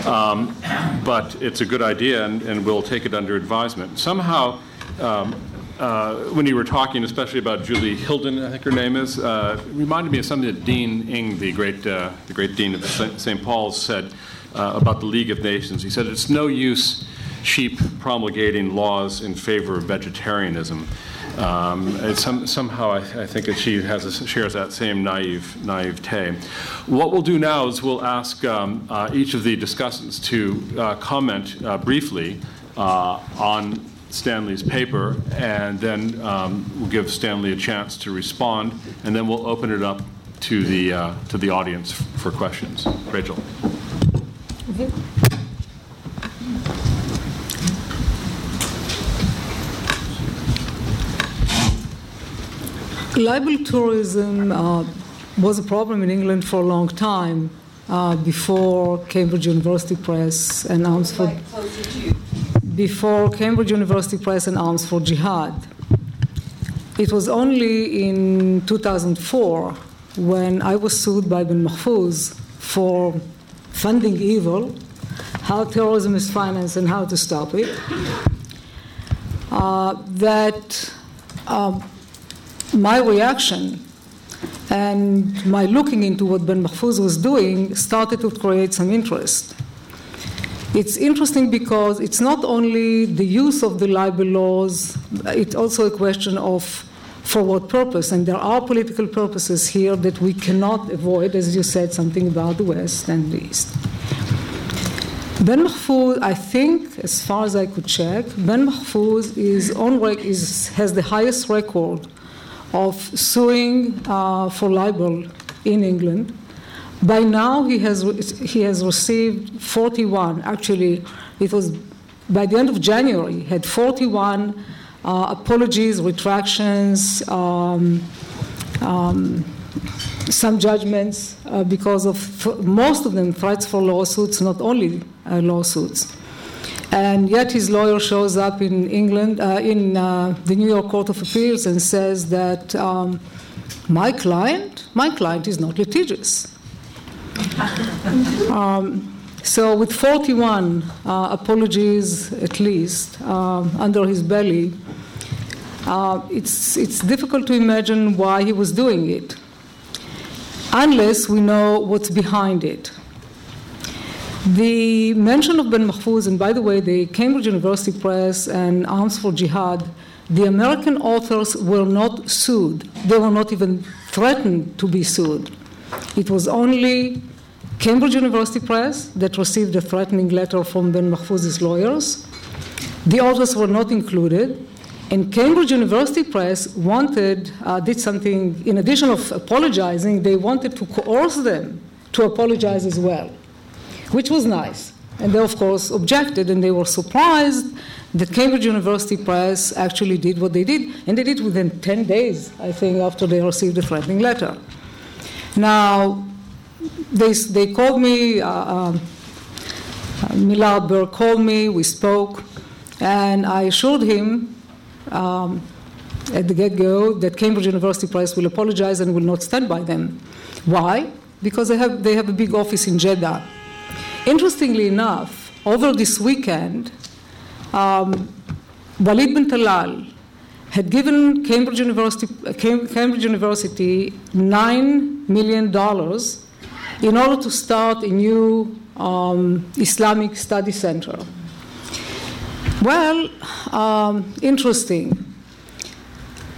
um, but it's a good idea, and, and, we'll take it under advisement. Somehow, um, uh, when you were talking, especially about Julie Hilden, I think her name is, uh, reminded me of something that Dean Inge, the great, uh, the great dean of St. Paul's, said uh, about the League of Nations. He said, It's no use sheep promulgating laws in favor of vegetarianism. Um, some, somehow, I, I, think that she has a, shares that same naive naivete. What we'll do now is we'll ask um, uh, each of the discussants to uh, comment briefly on Stanley's paper, and then um, we'll give Stanley a chance to respond, and then we'll open it up to the uh, to the audience for questions. Rachel. Libel tourism uh, was a problem in England for a long time uh, before Cambridge University Press announced for before Cambridge University Press and Alms for Jihad. It was only in 2004 when I was sued by Ben Mahfouz for funding evil, how terrorism is financed and how to stop it, uh, that uh, my reaction and my looking into what Ben Mahfouz was doing started to create some interest. It's interesting because it's not only the use of the libel laws, it's also a question of for what purpose. And there are political purposes here that we cannot avoid, as you said, something about the West and the East. Ben Mahfouz, I think, as far as I could check, Ben Mahfouz is on is, has the highest record of suing uh, for libel in England. By now, he has, he has received 41. Actually, it was by the end of January, he had 41 uh, apologies, retractions, um, um, some judgments uh, because of most of them threats for lawsuits, not only uh, lawsuits. And yet his lawyer shows up in England, uh, in uh, the New York Court of Appeals, and says that um, my client, my client is not litigious. Um, so, with 41 uh, apologies at least um, under his belly, uh, it's, it's difficult to imagine why he was doing it, unless we know what's behind it. The mention of Ben Mahfouz, and by the way, the Cambridge University Press and Alms for Jihad, the American authors were not sued. They were not even threatened to be sued. It was only Cambridge University Press that received a threatening letter from Ben Mahfouz's lawyers. The authors were not included. And Cambridge University Press wanted, uh, did something, in addition of apologizing, they wanted to coerce them to apologize as well, which was nice. And they, of course, objected, and they were surprised that Cambridge University Press actually did what they did, and they did within 10 days, I think, after they received the threatening letter. Now, they, they called me, uh, uh, called me, we spoke, and I assured him um, at the get go that Cambridge University Press will apologize and will not stand by them. Why? Because they have, they have a big office in Jeddah. Interestingly enough, over this weekend, um, Walid bin Talal had given Cambridge University, Cambridge University $9 million in order to start a new um, Islamic study center. Well, um, interesting.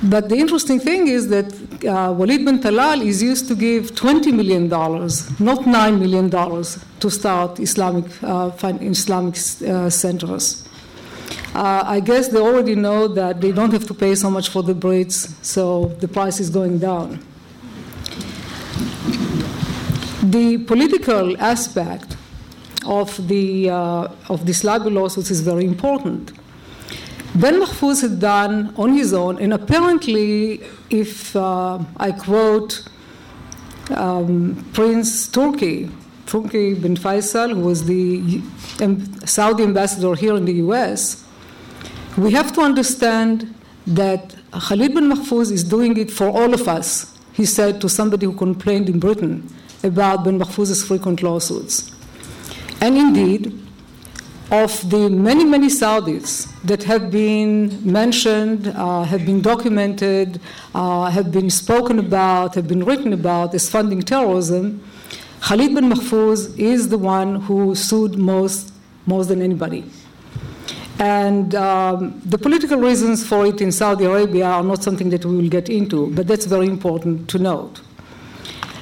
But the interesting thing is that uh, Walid bin Talal is used to give $20 million, not $9 million, to start Islamic, uh, Islamic uh, centers. Uh, I guess they already know that they don't have to pay so much for the Brits, so the price is going down. The political aspect of, the, uh, of these libel lawsuits is very important. Ben Mahfouz had done on his own, and apparently, if uh, I quote um, Prince Turki, Turki bin Faisal, who was the Saudi ambassador here in the US, we have to understand that Khalid bin Mahfouz is doing it for all of us, he said to somebody who complained in Britain about bin Mahfouz's frequent lawsuits. And indeed, of the many, many Saudis that have been mentioned, uh, have been documented, uh, have been spoken about, have been written about as funding terrorism, Khalid bin Mahfouz is the one who sued most, most than anybody. And um, the political reasons for it in Saudi Arabia are not something that we will get into, but that's very important to note.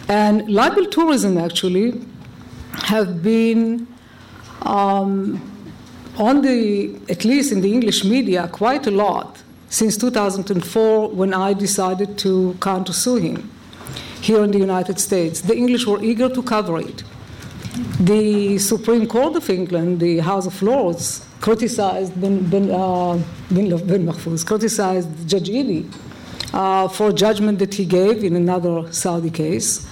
And libel tourism actually have been um, on the, at least in the English media, quite a lot since 2004 when I decided to countersue him here in the United States. The English were eager to cover it. The Supreme Court of England, the House of Lords, criticized bin, ben, uh, ben, ben Mahfouz, criticized Judge Eady uh, for judgment that he gave in another Saudi case.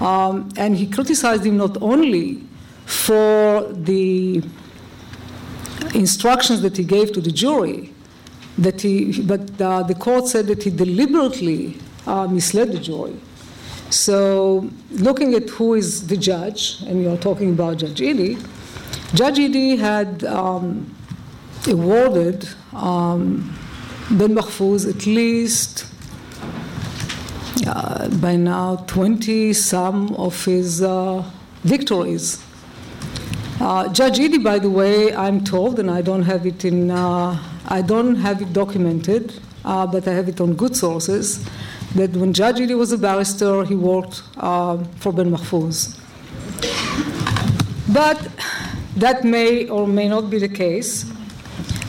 Um, and he criticized him not only for the instructions that he gave to the jury, that he, but uh, the court said that he deliberately uh, misled the jury. So, looking at who is the judge, and you're talking about Judge Eady, Judge had um, awarded um, Ben Mahfouz at least uh, by now 20 some of his uh, victories. Uh, Judge by the way, I'm told, and I don't have it in, uh, I don't have it documented, uh, but I have it on good sources, that when Judge was a barrister, he worked uh, for Ben Mahfouz. But that may or may not be the case.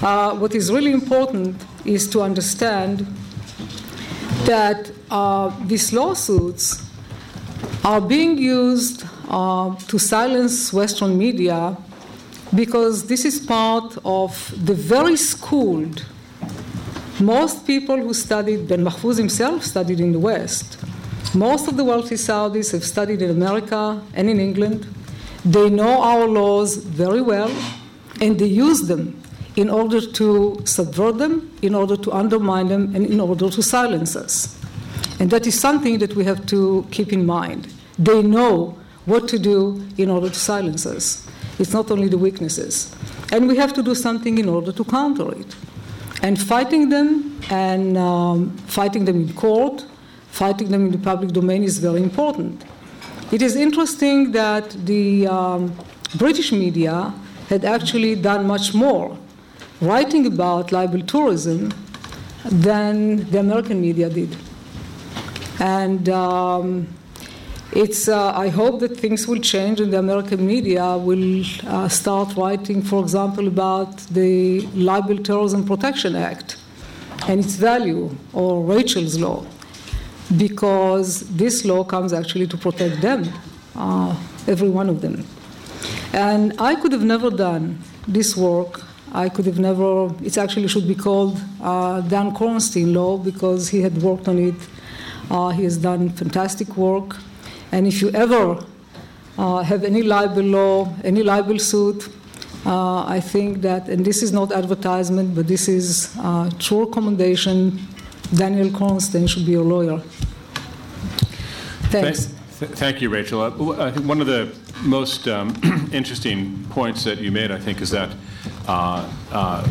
Uh, what is really important is to understand that uh, these lawsuits are being used uh, to silence Western media because this is part of the very schooled. Most people who studied, Ben Mahfouz himself studied in the West. Most of the wealthy Saudis have studied in America and in England. They know our laws very well, and they use them in order to subvert them, in order to undermine them, and in order to silence us. And that is something that we have to keep in mind. They know what to do in order to silence us. It's not only the weaknesses. And we have to do something in order to counter it. And fighting them and um, fighting them in court, fighting them in the public domain is very important. It is interesting that the um, British media had actually done much more writing about libel tourism than the American media did. And um, it's, uh, I hope that things will change and the American media will uh, start writing, for example, about the Libel Terrorism Protection Act and its value, or Rachel's Law, because this law comes actually to protect them, uh, every one of them. And I could have never done this work. I could have never, it actually should be called uh, Dan Kornstein Law because he had worked on it. Uh, he has done fantastic work. And if you ever uh, have any libel law, any libel suit, uh, I think that, and this is not advertisement, but this is uh, true recommendation. Daniel Kornstein should be your lawyer. Thanks. Thank, thank you, Rachel. Uh, I think one of the most um, [CLEARS THROAT] interesting points that you made, I think, is that uh, uh,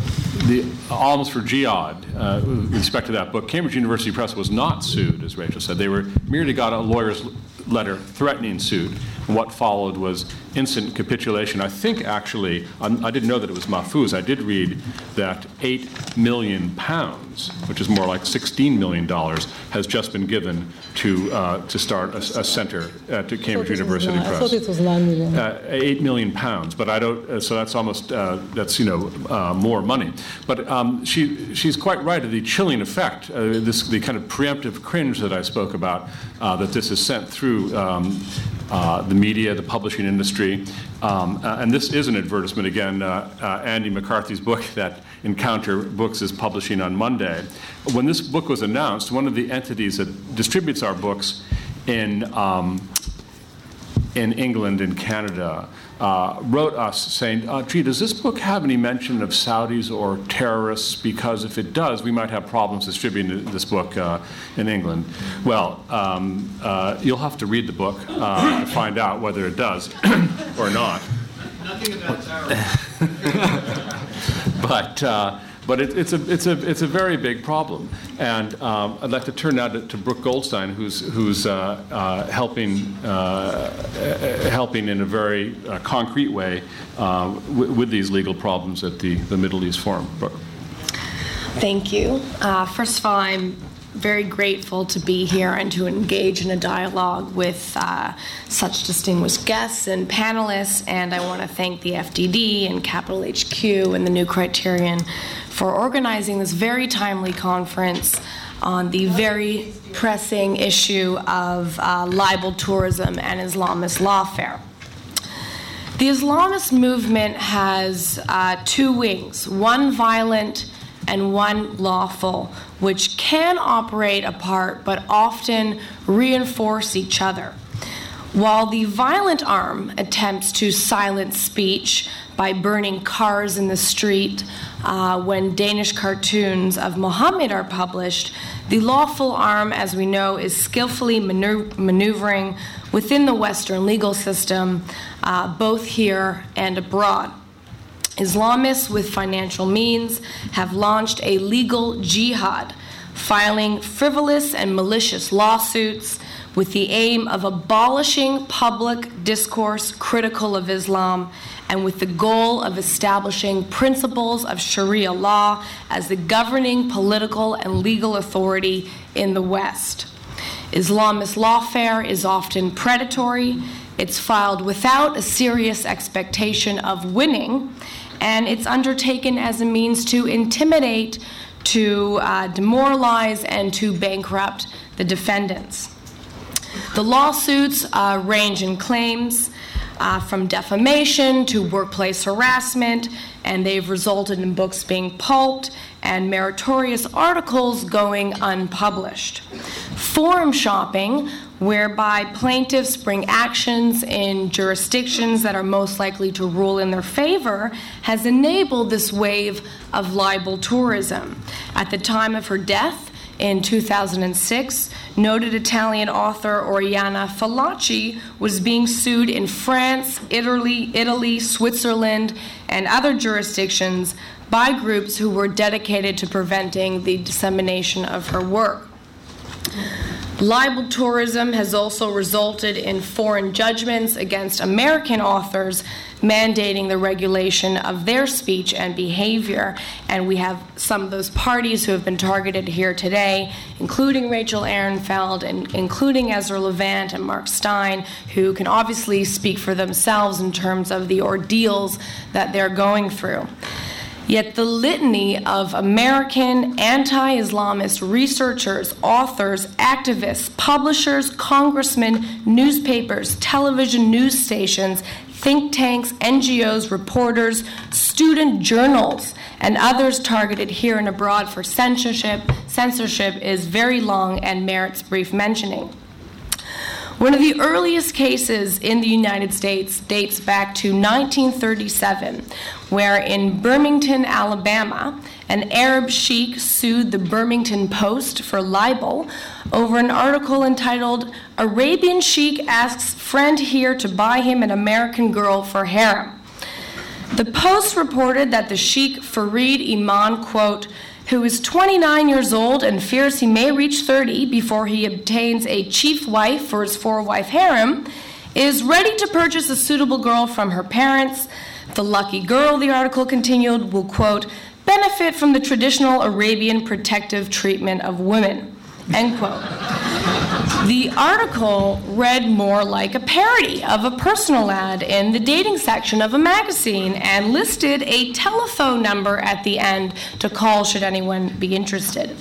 the Alms for Jihad, uh, with respect to that book, Cambridge University Press was not sued, as Rachel said. They were merely got a lawyer's letter threatening suit. What followed was instant capitulation. I think actually, I'm, I did not know that it was Mahfouz. I did read that eight million pounds, which is more like 16 million dollars, has just been given to uh, to start a, a center at Cambridge University nine, Press. I thought it was nine million. Uh, eight million pounds, but I don't. Uh, so that's almost uh, that's you know uh, more money. But um, she she's quite right. of The chilling effect, uh, this the kind of preemptive cringe that I spoke about, uh, that this is sent through um, uh, the media, the publishing industry, um, uh, and this is an advertisement again. Uh, uh, Andy McCarthy's book that Encounter Books is publishing on Monday. When this book was announced, one of the entities that distributes our books in um, in England and Canada uh, wrote us saying, uh, gee, does this book have any mention of Saudis or terrorists? Because if it does, we might have problems distributing this book uh, in England. Well, um, uh, you'll have to read the book uh, to find out whether it does [CLEARS THROAT] or not. Nothing about terrorists. [LAUGHS] But, uh, but it, it's, a, it's, a, it's a very big problem. And um, I'd like to turn now to, to Brooke Goldstein, who's, who's uh, uh, helping, uh, helping in a very uh, concrete way uh, w- with these legal problems at the, the Middle East Forum. Brooke. Thank you. Uh, first of all, I'm very grateful to be here and to engage in a dialogue with uh, such distinguished guests and panelists. And I want to thank the FDD and Capital HQ and the New Criterion for organizing this very timely conference on the very pressing issue of uh, libel tourism and Islamist lawfare. The Islamist movement has uh, two wings one violent and one lawful, which can operate apart but often reinforce each other. While the violent arm attempts to silence speech by burning cars in the street uh, when Danish cartoons of Muhammad are published, the lawful arm, as we know, is skillfully maneu- maneuvering within the Western legal system, uh, both here and abroad. Islamists with financial means have launched a legal jihad, filing frivolous and malicious lawsuits with the aim of abolishing public discourse critical of Islam and with the goal of establishing principles of Sharia law as the governing political and legal authority in the West. Islamist lawfare is often predatory, it's filed without a serious expectation of winning, and it's undertaken as a means to intimidate, to uh, demoralize, and to bankrupt the defendants. The lawsuits uh, range in claims uh, from defamation to workplace harassment, and they've resulted in books being pulped and meritorious articles going unpublished. Forum shopping, whereby plaintiffs bring actions in jurisdictions that are most likely to rule in their favor, has enabled this wave of libel tourism. At the time of her death, in 2006, noted Italian author Oriana Fallaci was being sued in France, Italy, Italy, Switzerland, and other jurisdictions by groups who were dedicated to preventing the dissemination of her work. Libel tourism has also resulted in foreign judgments against American authors mandating the regulation of their speech and behavior. And we have some of those parties who have been targeted here today, including Rachel Ehrenfeld and including Ezra Levant and Mark Steyn, who can obviously speak for themselves in terms of the ordeals that they're going through. Yet the litany of American anti Islamist researchers, authors, activists, publishers, congressmen, newspapers, television news stations, think tanks, NGOs, reporters, student journals, and others targeted here and abroad for censorship, censorship is very long and merits brief mentioning. One of the earliest cases in the United States dates back to 1937, where in Birmingham, Alabama, an Arab sheik sued the Birmingham Post for libel over an article entitled Arabian Sheik Asks Friend Here to Buy Him an American Girl for Harem. The Post reported that the sheik Farid Iman, quote, who is 29 years old and fears he may reach 30 before he obtains a chief wife for his four wife harem, is ready to purchase a suitable girl from her parents. The lucky girl, the article continued, will, quote, benefit from the traditional Arabian protective treatment of women, end quote. The article read more like a parody of a personal ad in the dating section of a magazine and listed a telephone number at the end to call should anyone be interested.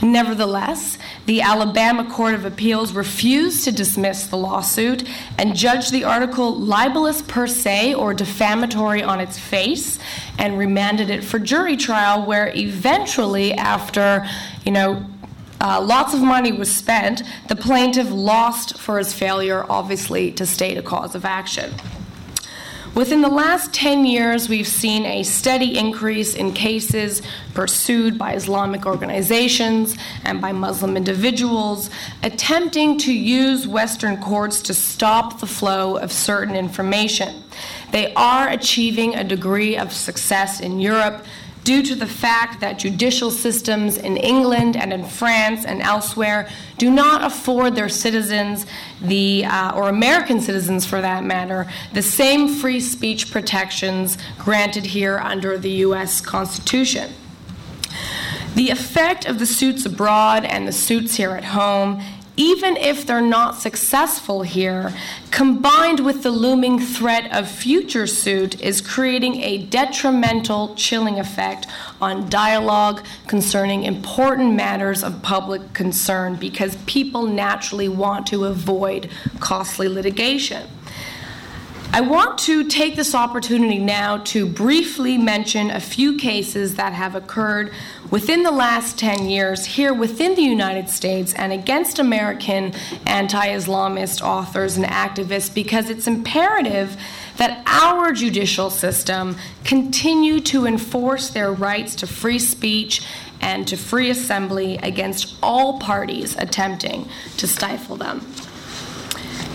Nevertheless, the Alabama Court of Appeals refused to dismiss the lawsuit and judged the article libelous per se or defamatory on its face and remanded it for jury trial where eventually after, you know, uh, lots of money was spent. The plaintiff lost for his failure, obviously, to state a cause of action. Within the last 10 years, we've seen a steady increase in cases pursued by Islamic organizations and by Muslim individuals attempting to use Western courts to stop the flow of certain information. They are achieving a degree of success in Europe due to the fact that judicial systems in England and in France and elsewhere do not afford their citizens the uh, or American citizens for that matter the same free speech protections granted here under the US Constitution. The effect of the suits abroad and the suits here at home even if they're not successful here, combined with the looming threat of future suit, is creating a detrimental chilling effect on dialogue concerning important matters of public concern because people naturally want to avoid costly litigation. I want to take this opportunity now to briefly mention a few cases that have occurred within the last 10 years here within the United States and against American anti Islamist authors and activists because it's imperative that our judicial system continue to enforce their rights to free speech and to free assembly against all parties attempting to stifle them.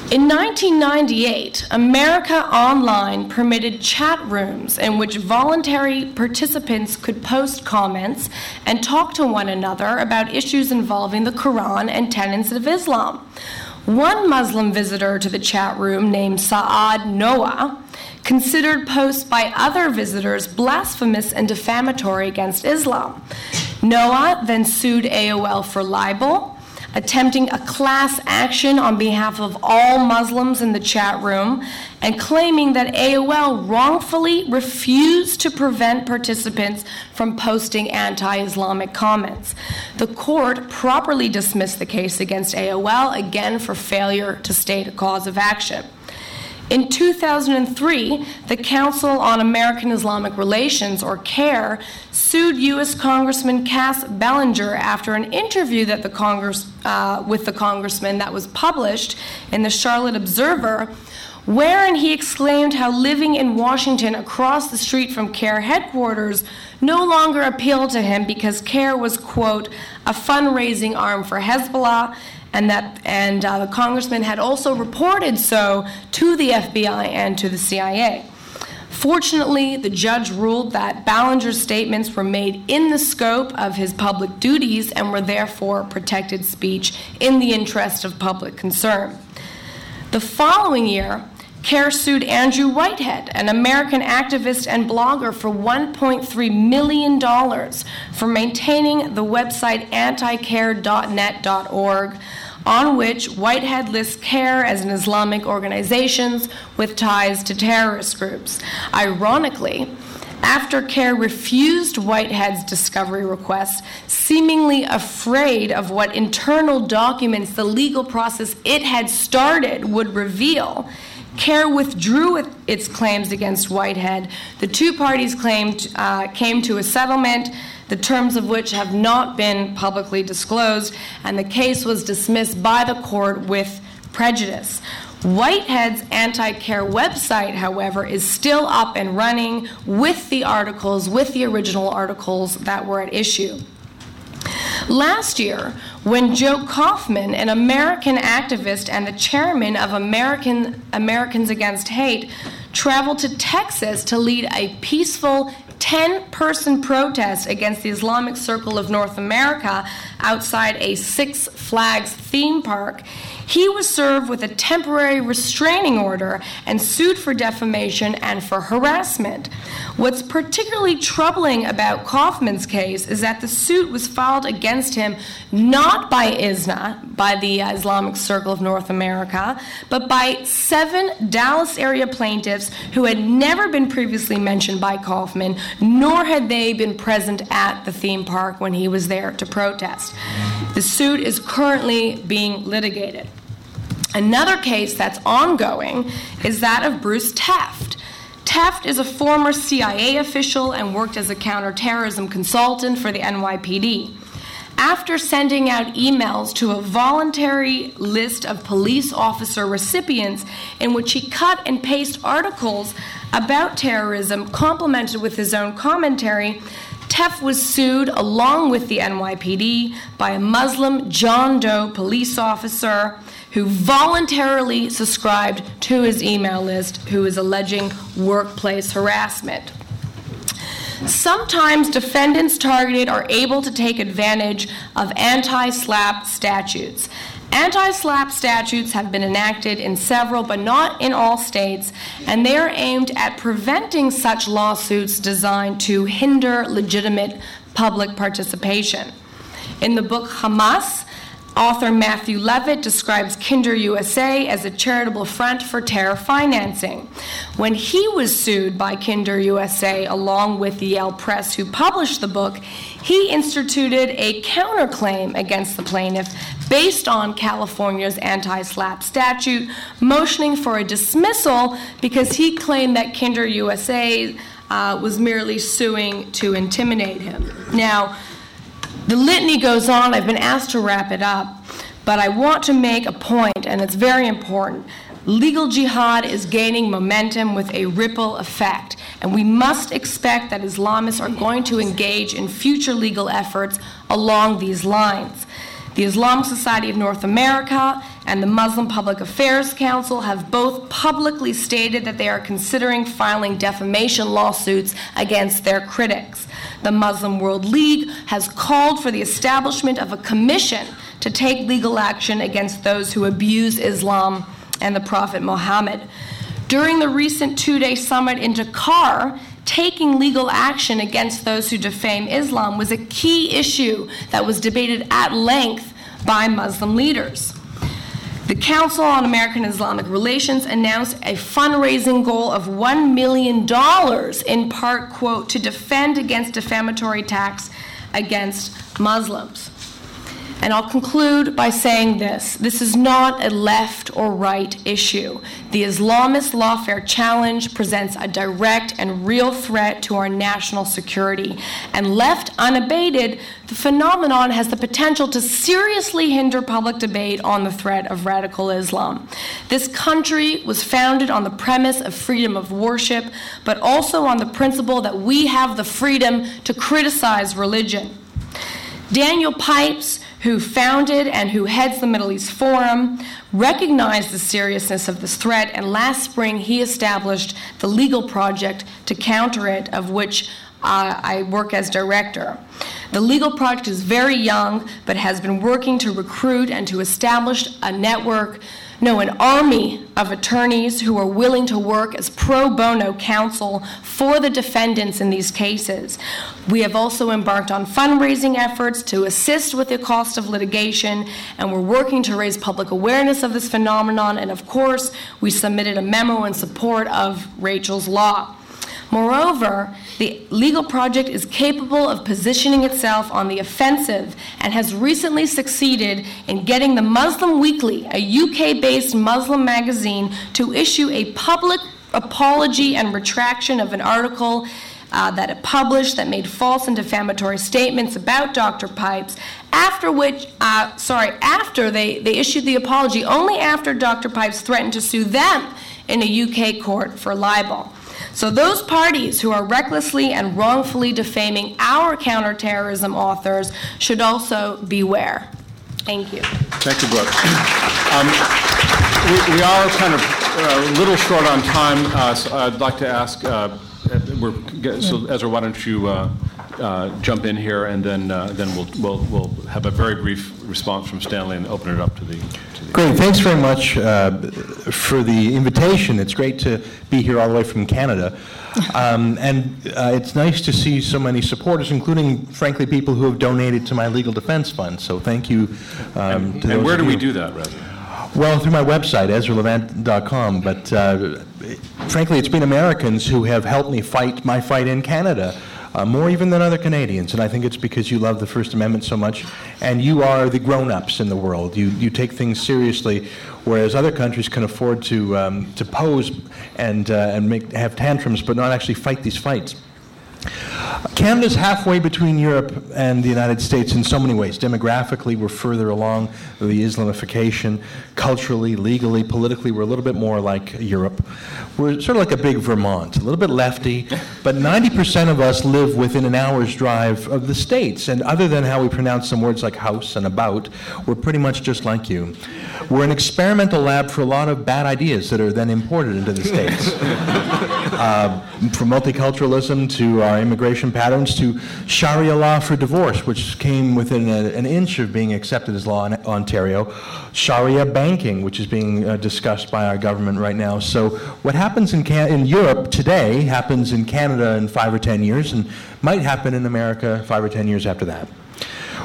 In 1998, America Online permitted chat rooms in which voluntary participants could post comments and talk to one another about issues involving the Quran and tenets of Islam. One Muslim visitor to the chat room named Saad Noah considered posts by other visitors blasphemous and defamatory against Islam. Noah then sued AOL for libel attempting a class action on behalf of all Muslims in the chat room, and claiming that AOL wrongfully refused to prevent participants from posting anti Islamic comments. The court properly dismissed the case against AOL, again for failure to state a cause of action. In 2003, the Council on American Islamic Relations, or CAIR, sued U.S. Congressman Cass Ballenger after an interview that the Congress, uh, with the congressman that was published in the Charlotte Observer, wherein he exclaimed how living in Washington across the street from CAIR headquarters no longer appealed to him because CAIR was, quote, a fundraising arm for Hezbollah and that and uh, the congressman had also reported so to the FBI and to the CIA. Fortunately, the judge ruled that Ballenger's statements were made in the scope of his public duties and were therefore protected speech in the interest of public concern. The following year, CAIR sued Andrew Whitehead, an American activist and blogger, for $1.3 million for maintaining the website anticair.net.org on which Whitehead lists CAIR as an Islamic organization with ties to terrorist groups. Ironically, after CAIR refused Whitehead's discovery request, seemingly afraid of what internal documents the legal process it had started would reveal, CAIR withdrew its claims against Whitehead. The two parties claimed, uh, came to a settlement the terms of which have not been publicly disclosed, and the case was dismissed by the court with prejudice. Whitehead's anti CAIR website, however, is still up and running with the articles, with the original articles that were at issue. Last year, when Joe Kaufman, an American activist and the chairman of American, Americans Against Hate, traveled to Texas to lead a peaceful 10 person protest against the Islamic Circle of North America outside a Six Flags theme park, he was served with a temporary restraining order and sued for defamation and for harassment. What's particularly troubling about Kaufman's case is that the suit was filed against him not by ICNA, by the Islamic Circle of North America, but by seven Dallas area plaintiffs who had never been previously mentioned by Kaufman, nor had they been present at the theme park when he was there to protest. The suit is currently being litigated. Another case that's ongoing is that of Bruce Tefft. Tefft is a former CIA official and worked as a counterterrorism consultant for the NYPD. After sending out emails to a voluntary list of police officer recipients in which he cut and paste articles about terrorism, complemented with his own commentary, Tefft was sued along with the NYPD by a Muslim John Doe police officer who voluntarily subscribed to his email list who is alleging workplace harassment. Sometimes defendants targeted are able to take advantage of anti SLAPP statutes. Anti SLAPP statutes have been enacted in several, but not in all states, and they are aimed at preventing such lawsuits designed to hinder legitimate public participation. In the book Hamas, Author Matthew Levitt describes Kinder USA as a charitable front for terror financing. When he was sued by Kinder USA along with the Yale Press, who published the book, he instituted a counterclaim against the plaintiff based on California's anti SLAPP statute, motioning for a dismissal because he claimed that Kinder USA uh, was merely suing to intimidate him. Now, the litany goes on. I've been asked to wrap it up, but I want to make a point, and it's very important. Legal jihad is gaining momentum with a ripple effect, and we must expect that Islamists are going to engage in future legal efforts along these lines. The Islamic Society of North America and the Muslim Public Affairs Council have both publicly stated that they are considering filing defamation lawsuits against their critics. The Muslim World League has called for the establishment of a commission to take legal action against those who abuse Islam and the Prophet Muhammad. During the recent two day summit in Dakar, taking legal action against those who defame Islam was a key issue that was debated at length by Muslim leaders. The Council on American Islamic Relations announced a fundraising goal of $1 million, in part, quote, to defend against defamatory attacks against Muslims. And I'll conclude by saying this this is not a left or right issue. The Islamist lawfare challenge presents a direct and real threat to our national security. And left unabated, the phenomenon has the potential to seriously hinder public debate on the threat of radical Islam. This country was founded on the premise of freedom of worship, but also on the principle that we have the freedom to criticize religion. Daniel Pipes, who founded and who heads the Middle East Forum, recognized the seriousness of this threat, and last spring he established the legal project to counter it, of which uh, I work as director. The legal project is very young, but has been working to recruit and to establish a network no, an army of attorneys who are willing to work as pro bono counsel for the defendants in these cases. We have also embarked on fundraising efforts to assist with the cost of litigation, and we're working to raise public awareness of this phenomenon. And of course, we submitted a memo in support of Rachel's Law. Moreover, the legal project is capable of positioning itself on the offensive and has recently succeeded in getting the Muslim Weekly, a UK based Muslim magazine, to issue a public apology and retraction of an article uh, that it published that made false and defamatory statements about Dr. Pipes. After which, uh, sorry, after they, they issued the apology, only after Dr. Pipes threatened to sue them in a UK court for libel. So, those parties who are recklessly and wrongfully defaming our counterterrorism authors should also beware. Thank you. Thank you, Brooke. Um, we, we, are kind of uh, a little short on time, uh, so I'd like to ask, uh, so Ezra, why don't you uh, jump in here, and then uh, then we'll, we'll we'll have a very brief response from Stanley and open it up to the Great. Thanks very much uh, for the invitation. It's great to be here all the way from Canada. Um, and uh, it's nice to see so many supporters, including, frankly, people who have donated to my legal defense fund. So thank you um, and, and where do we do that, Ezra? Well, through my website, EzraLevant.com. But uh, frankly, it's been Americans who have helped me fight my fight in Canada uh, more even than other Canadians. And I think it's because you love the First Amendment so much, and you are the grown-ups in the world. You you take things seriously, whereas other countries can afford to um, to pose and uh, and make have tantrums, but not actually fight these fights. Canada's halfway between Europe and the United States in so many ways. Demographically, we're further along the Islamification. Culturally, legally, politically, we're a little bit more like Europe. We're sort of like a big Vermont, a little bit lefty, but 90% of us live within an hour's drive of the States. And other than how we pronounce some words like house and about, we're pretty much just like you. We're an experimental lab for a lot of bad ideas that are then imported into the States. [LAUGHS] uh, from multiculturalism to our immigration patterns to Sharia law for divorce, which came within a, an inch of being accepted as law in Ontario, Sharia banking, which is being uh, discussed by our government right now. So, what happens in, Can- in Europe today happens in Canada in five or ten years and might happen in America five or ten years after that.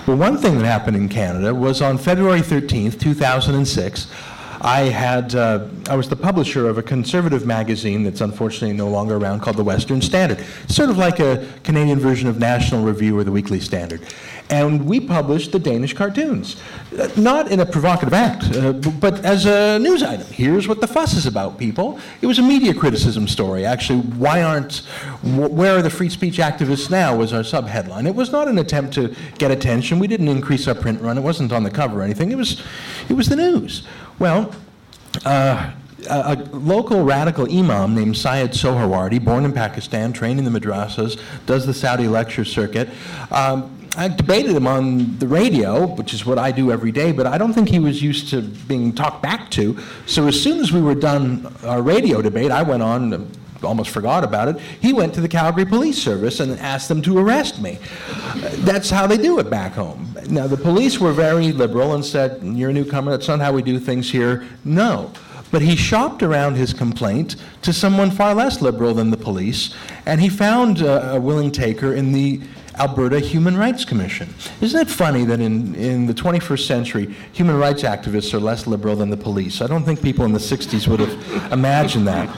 Well, one thing that happened in Canada was on February 13th, 2006. I had uh, I was the publisher of a conservative magazine that's unfortunately no longer around called the Western Standard. sort of like a Canadian version of National Review or the Weekly Standard. And we published the Danish cartoons, uh, not in a provocative act, uh, but as a news item. Here's what the fuss is about, people. It was a media criticism story. Actually, why aren't, where are the free speech activists now was our subheadline. It was not an attempt to get attention. We didn't increase our print run. It wasn't on the cover or anything. It was, it was the news. Well, uh, a, local radical imam named Syed Soharwardy, born in Pakistan, trained in the madrasas, does the Saudi lecture circuit. Um, I debated him on the radio, which is what I do every day, but I don't think he was used to being talked back to. So as soon as we were done our radio debate, I went on almost forgot about it. He went to the Calgary Police Service and asked them to arrest me. That's how they do it back home. Now, the police were very liberal and said, You're a newcomer, that's not how we do things here. No. But he shopped around his complaint to someone far less liberal than the police, and he found a, a willing taker in the Alberta Human Rights Commission. Isn't it funny that in, in the 21st century, human rights activists are less liberal than the police? I don't think people in the 60s would have imagined that.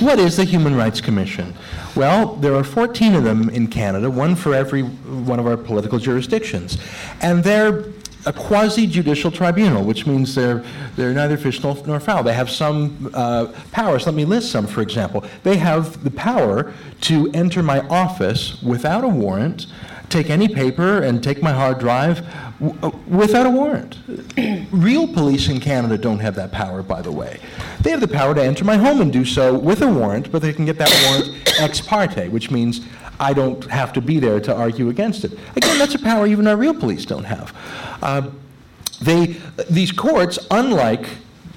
What is the Human Rights Commission? Well, there are 14 of them in Canada, one for every one of our political jurisdictions. And they're a quasi-judicial tribunal, which means they're, they're neither fish nor, fowl. They have some uh, powers. Let me list some, for example. They have the power to enter my office without a warrant, take any paper and take my hard drive w- uh, without a warrant. [CLEARS THROAT] Real police in Canada don't have that power, by the way. They have the power to enter my home and do so with a warrant, but they can get that warrant ex parte, which means I don't have to be there to argue against it. Again, that's a power even our real police don't have. Uh, they, these courts, unlike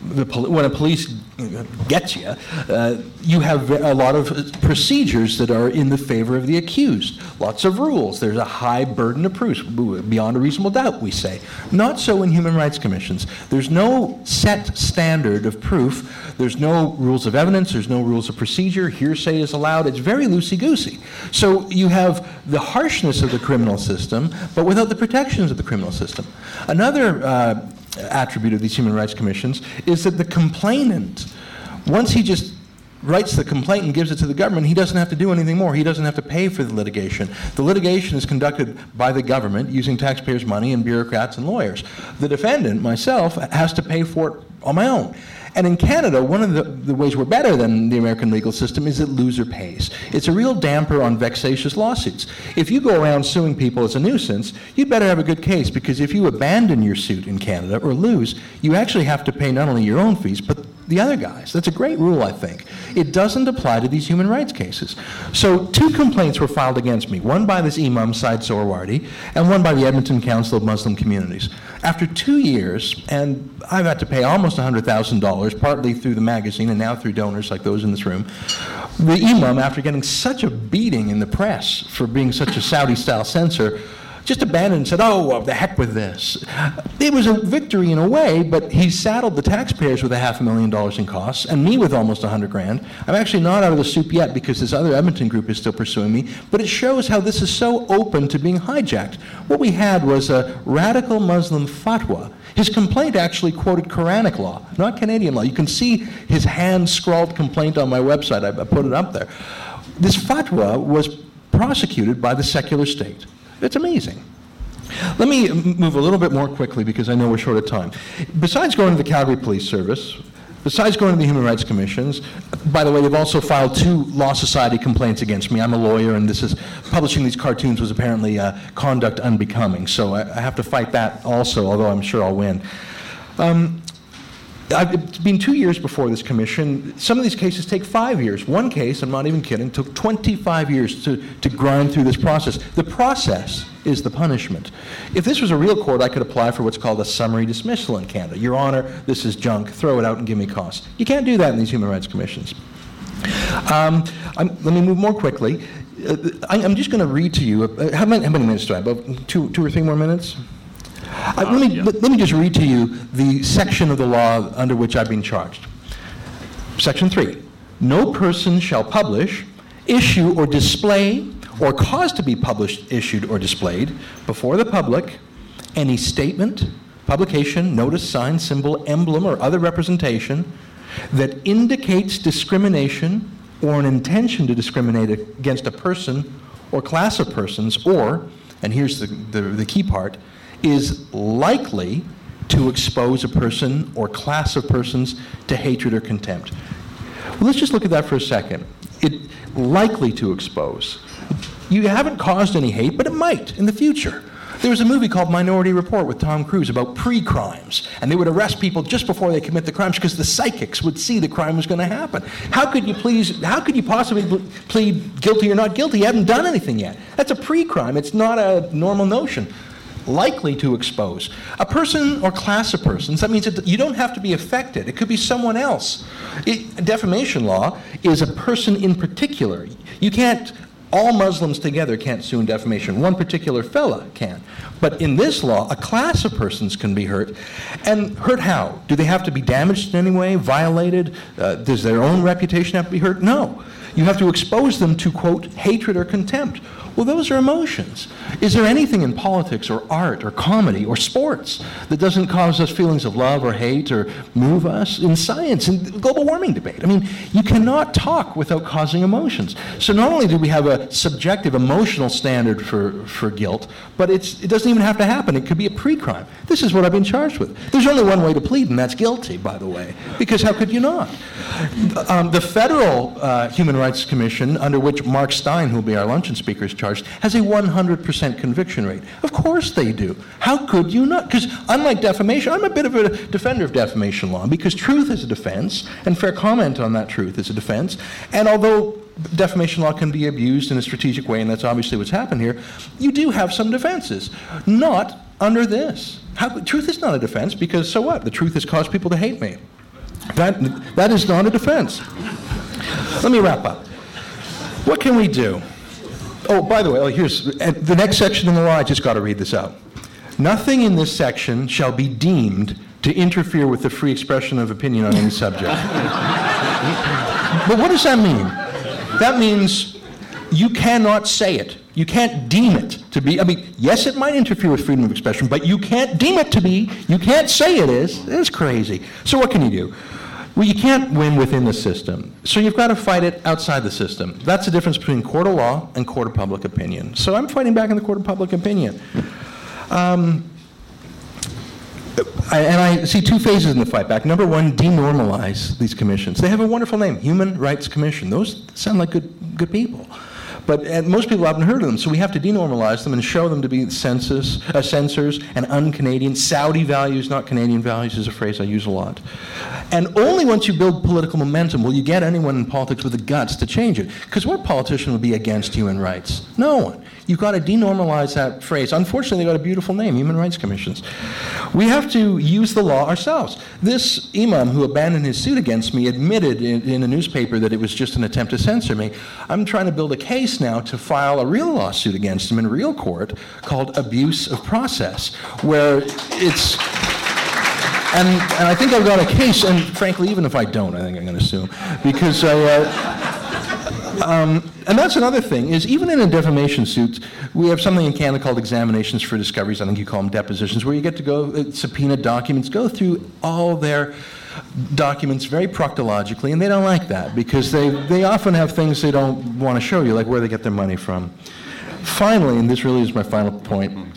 the, when a police gets you, uh, you have a lot of procedures that are in the favor of the accused. Lots of rules. There's a high burden of proof, beyond a reasonable doubt, we say. Not so in human rights commissions. There's no set standard of proof. There's no rules of evidence. There's no rules of procedure. Hearsay is allowed. It's very loosey goosey. So you have the harshness of the criminal system, but without the protections of the criminal system. Another uh, attribute of these human rights commissions is that the complainant, once he just writes the complaint and gives it to the government, he doesn't have to do anything more. He doesn't have to pay for the litigation. The litigation is conducted by the government using taxpayers' money and bureaucrats and lawyers. The defendant, myself, has to pay for it on my own. And in Canada, one of the, the, ways we're better than the American legal system is that loser pays. It's a real damper on vexatious lawsuits. If you go around suing people as a nuisance, you'd better have a good case because if you abandon your suit in Canada or lose, you actually have to pay not only your own fees, but the other guys. That's a great rule, I think. It doesn't apply to these human rights cases. So, two complaints were filed against me one by this Imam Syed Soharwardy, and one by the Edmonton Council of Muslim Communities. After two years, and I've had to pay almost $100,000, partly through the magazine and now through donors like those in this room, the Imam, after getting such a beating in the press for being such a Saudi style censor, just abandoned and said, oh, well, the heck with this. It was a victory in a way, but he saddled the taxpayers with a half a million dollars in costs and me with almost a hundred grand. I'm actually not out of the soup yet because this other Edmonton group is still pursuing me, but it shows how this is so open to being hijacked. What we had was a radical Muslim fatwa. His complaint actually quoted Quranic law, not Canadian law. You can see his hand scrawled complaint on my website. I put it up there. This fatwa was prosecuted by the secular state. It's amazing. Let me move a little bit more quickly because I know we're short of time. Besides going to the Calgary Police Service, besides going to the Human Rights Commissions, by the way, they've also filed two Law Society complaints against me. I'm a lawyer, and this is publishing these cartoons was apparently uh, conduct unbecoming. So I, I, have to fight that also, although I'm sure I'll win. Um, it's been two years before this commission. Some of these cases take five years. One case, I'm not even kidding, took 25 years to, to grind through this process. The process is the punishment. If this was a real court, I could apply for what's called a summary dismissal in Canada. Your Honor, this is junk, throw it out and give me costs. You can't do that in these human rights commissions. Um, let me move more quickly. Uh, I'm just going to read to you. Uh, how, many, how many minutes do I have? About two, two or three more minutes? Uh, let, me, yeah. let, let me just read to you the section of the law under which I've been charged. Section 3 No person shall publish, issue, or display, or cause to be published, issued, or displayed before the public any statement, publication, notice, sign, symbol, emblem, or other representation that indicates discrimination or an intention to discriminate against a person or class of persons, or, and here's the, the, the key part, is likely to expose a person or class of persons to hatred or contempt. Well, let's just look at that for a second. It likely to expose. You haven't caused any hate, but it might in the future. There was a movie called Minority Report with Tom Cruise about pre crimes, and they would arrest people just before they commit the crimes because the psychics would see the crime was going to happen. How could you please, how could you possibly plead guilty or not guilty? You haven't done anything yet. That's a pre crime, it's not a normal notion. Likely to expose. A person or class of persons, that means that you don't have to be affected. It could be someone else. It, defamation law is a person in particular. You can't, all Muslims together can't sue in defamation. One particular fella can. But in this law, a class of persons can be hurt. And hurt how? Do they have to be damaged in any way, violated? Uh, does their own reputation have to be hurt? No. You have to expose them to, quote, hatred or contempt well, those are emotions. Is there anything in politics or art or comedy or sports that doesn't cause us feelings of love or hate or move us? In science, in global warming debate. I mean, you cannot talk without causing emotions. So not only do we have a subjective emotional standard for, for guilt, but it doesn't even have to happen. It could be a pre-crime. This is what I've been charged with. There's only one way to plead, and that's guilty, by the way, because how could you not? Um, the Federal uh, Human Rights Commission, under which Mark Steyn, who will be our luncheon speaker, is charged, charged has a 100% conviction rate. Of course they do. How could you not? Because unlike defamation, I'm a bit of a defender of defamation law because truth is a defense and fair comment on that truth is a defense. And although defamation law can be abused in a strategic way, and that's obviously what's happened here, you do have some defenses. Not under this. How, truth is not a defense because so what? The truth has caused people to hate me. That, that is not a defense. Let me wrap up. What can we do? Oh, by the way, oh, here's the next section in the law. I just got to read this out. Nothing in this section shall be deemed to interfere with the free expression of opinion on any subject. but what does that mean? That means you cannot say it. You can't deem it to be. I mean, yes, it might interfere with freedom of expression, but you can't deem it to be. You can't say it is. It's crazy. So what can you do? Well, you can't win within the system. So you've got to fight it outside the system. That's the difference between court of law and court of public opinion. So I'm fighting back in the court of public opinion. Um, I, and I see two phases in the fight back. Number one, denormalize these commissions. They have a wonderful name, Human Rights Commission. Those sound like good, good people. But most people haven't heard of them, so we have to denormalize them and show them to be census, uh, censors and un-Canadian. Saudi values, not Canadian values, is a phrase I use a lot. And only once you build political momentum will you get anyone in politics with the guts to change it. Because what politician would be against human rights? No one. You've got to denormalize that phrase. Unfortunately, they got a beautiful name, Human Rights Commissions. We have to use the law ourselves. This imam who abandoned his suit against me admitted in, in a newspaper that it was just an attempt to censor me. I'm trying to build a case now to file a real lawsuit against him in real court called abuse of process, where it's and, and I think I've got a case, and frankly, even if I don't, I think I'm going to sue because I, uh, um, and that's another thing is even in a defamation suit, we have something in Canada called examinations for discoveries. I think you call them depositions, where you get to go uh, subpoena documents, go through all their documents very proctologically, and they don't like that because they, they often have things they don't want to show you, like where they get their money from. Finally, and this really is my final point,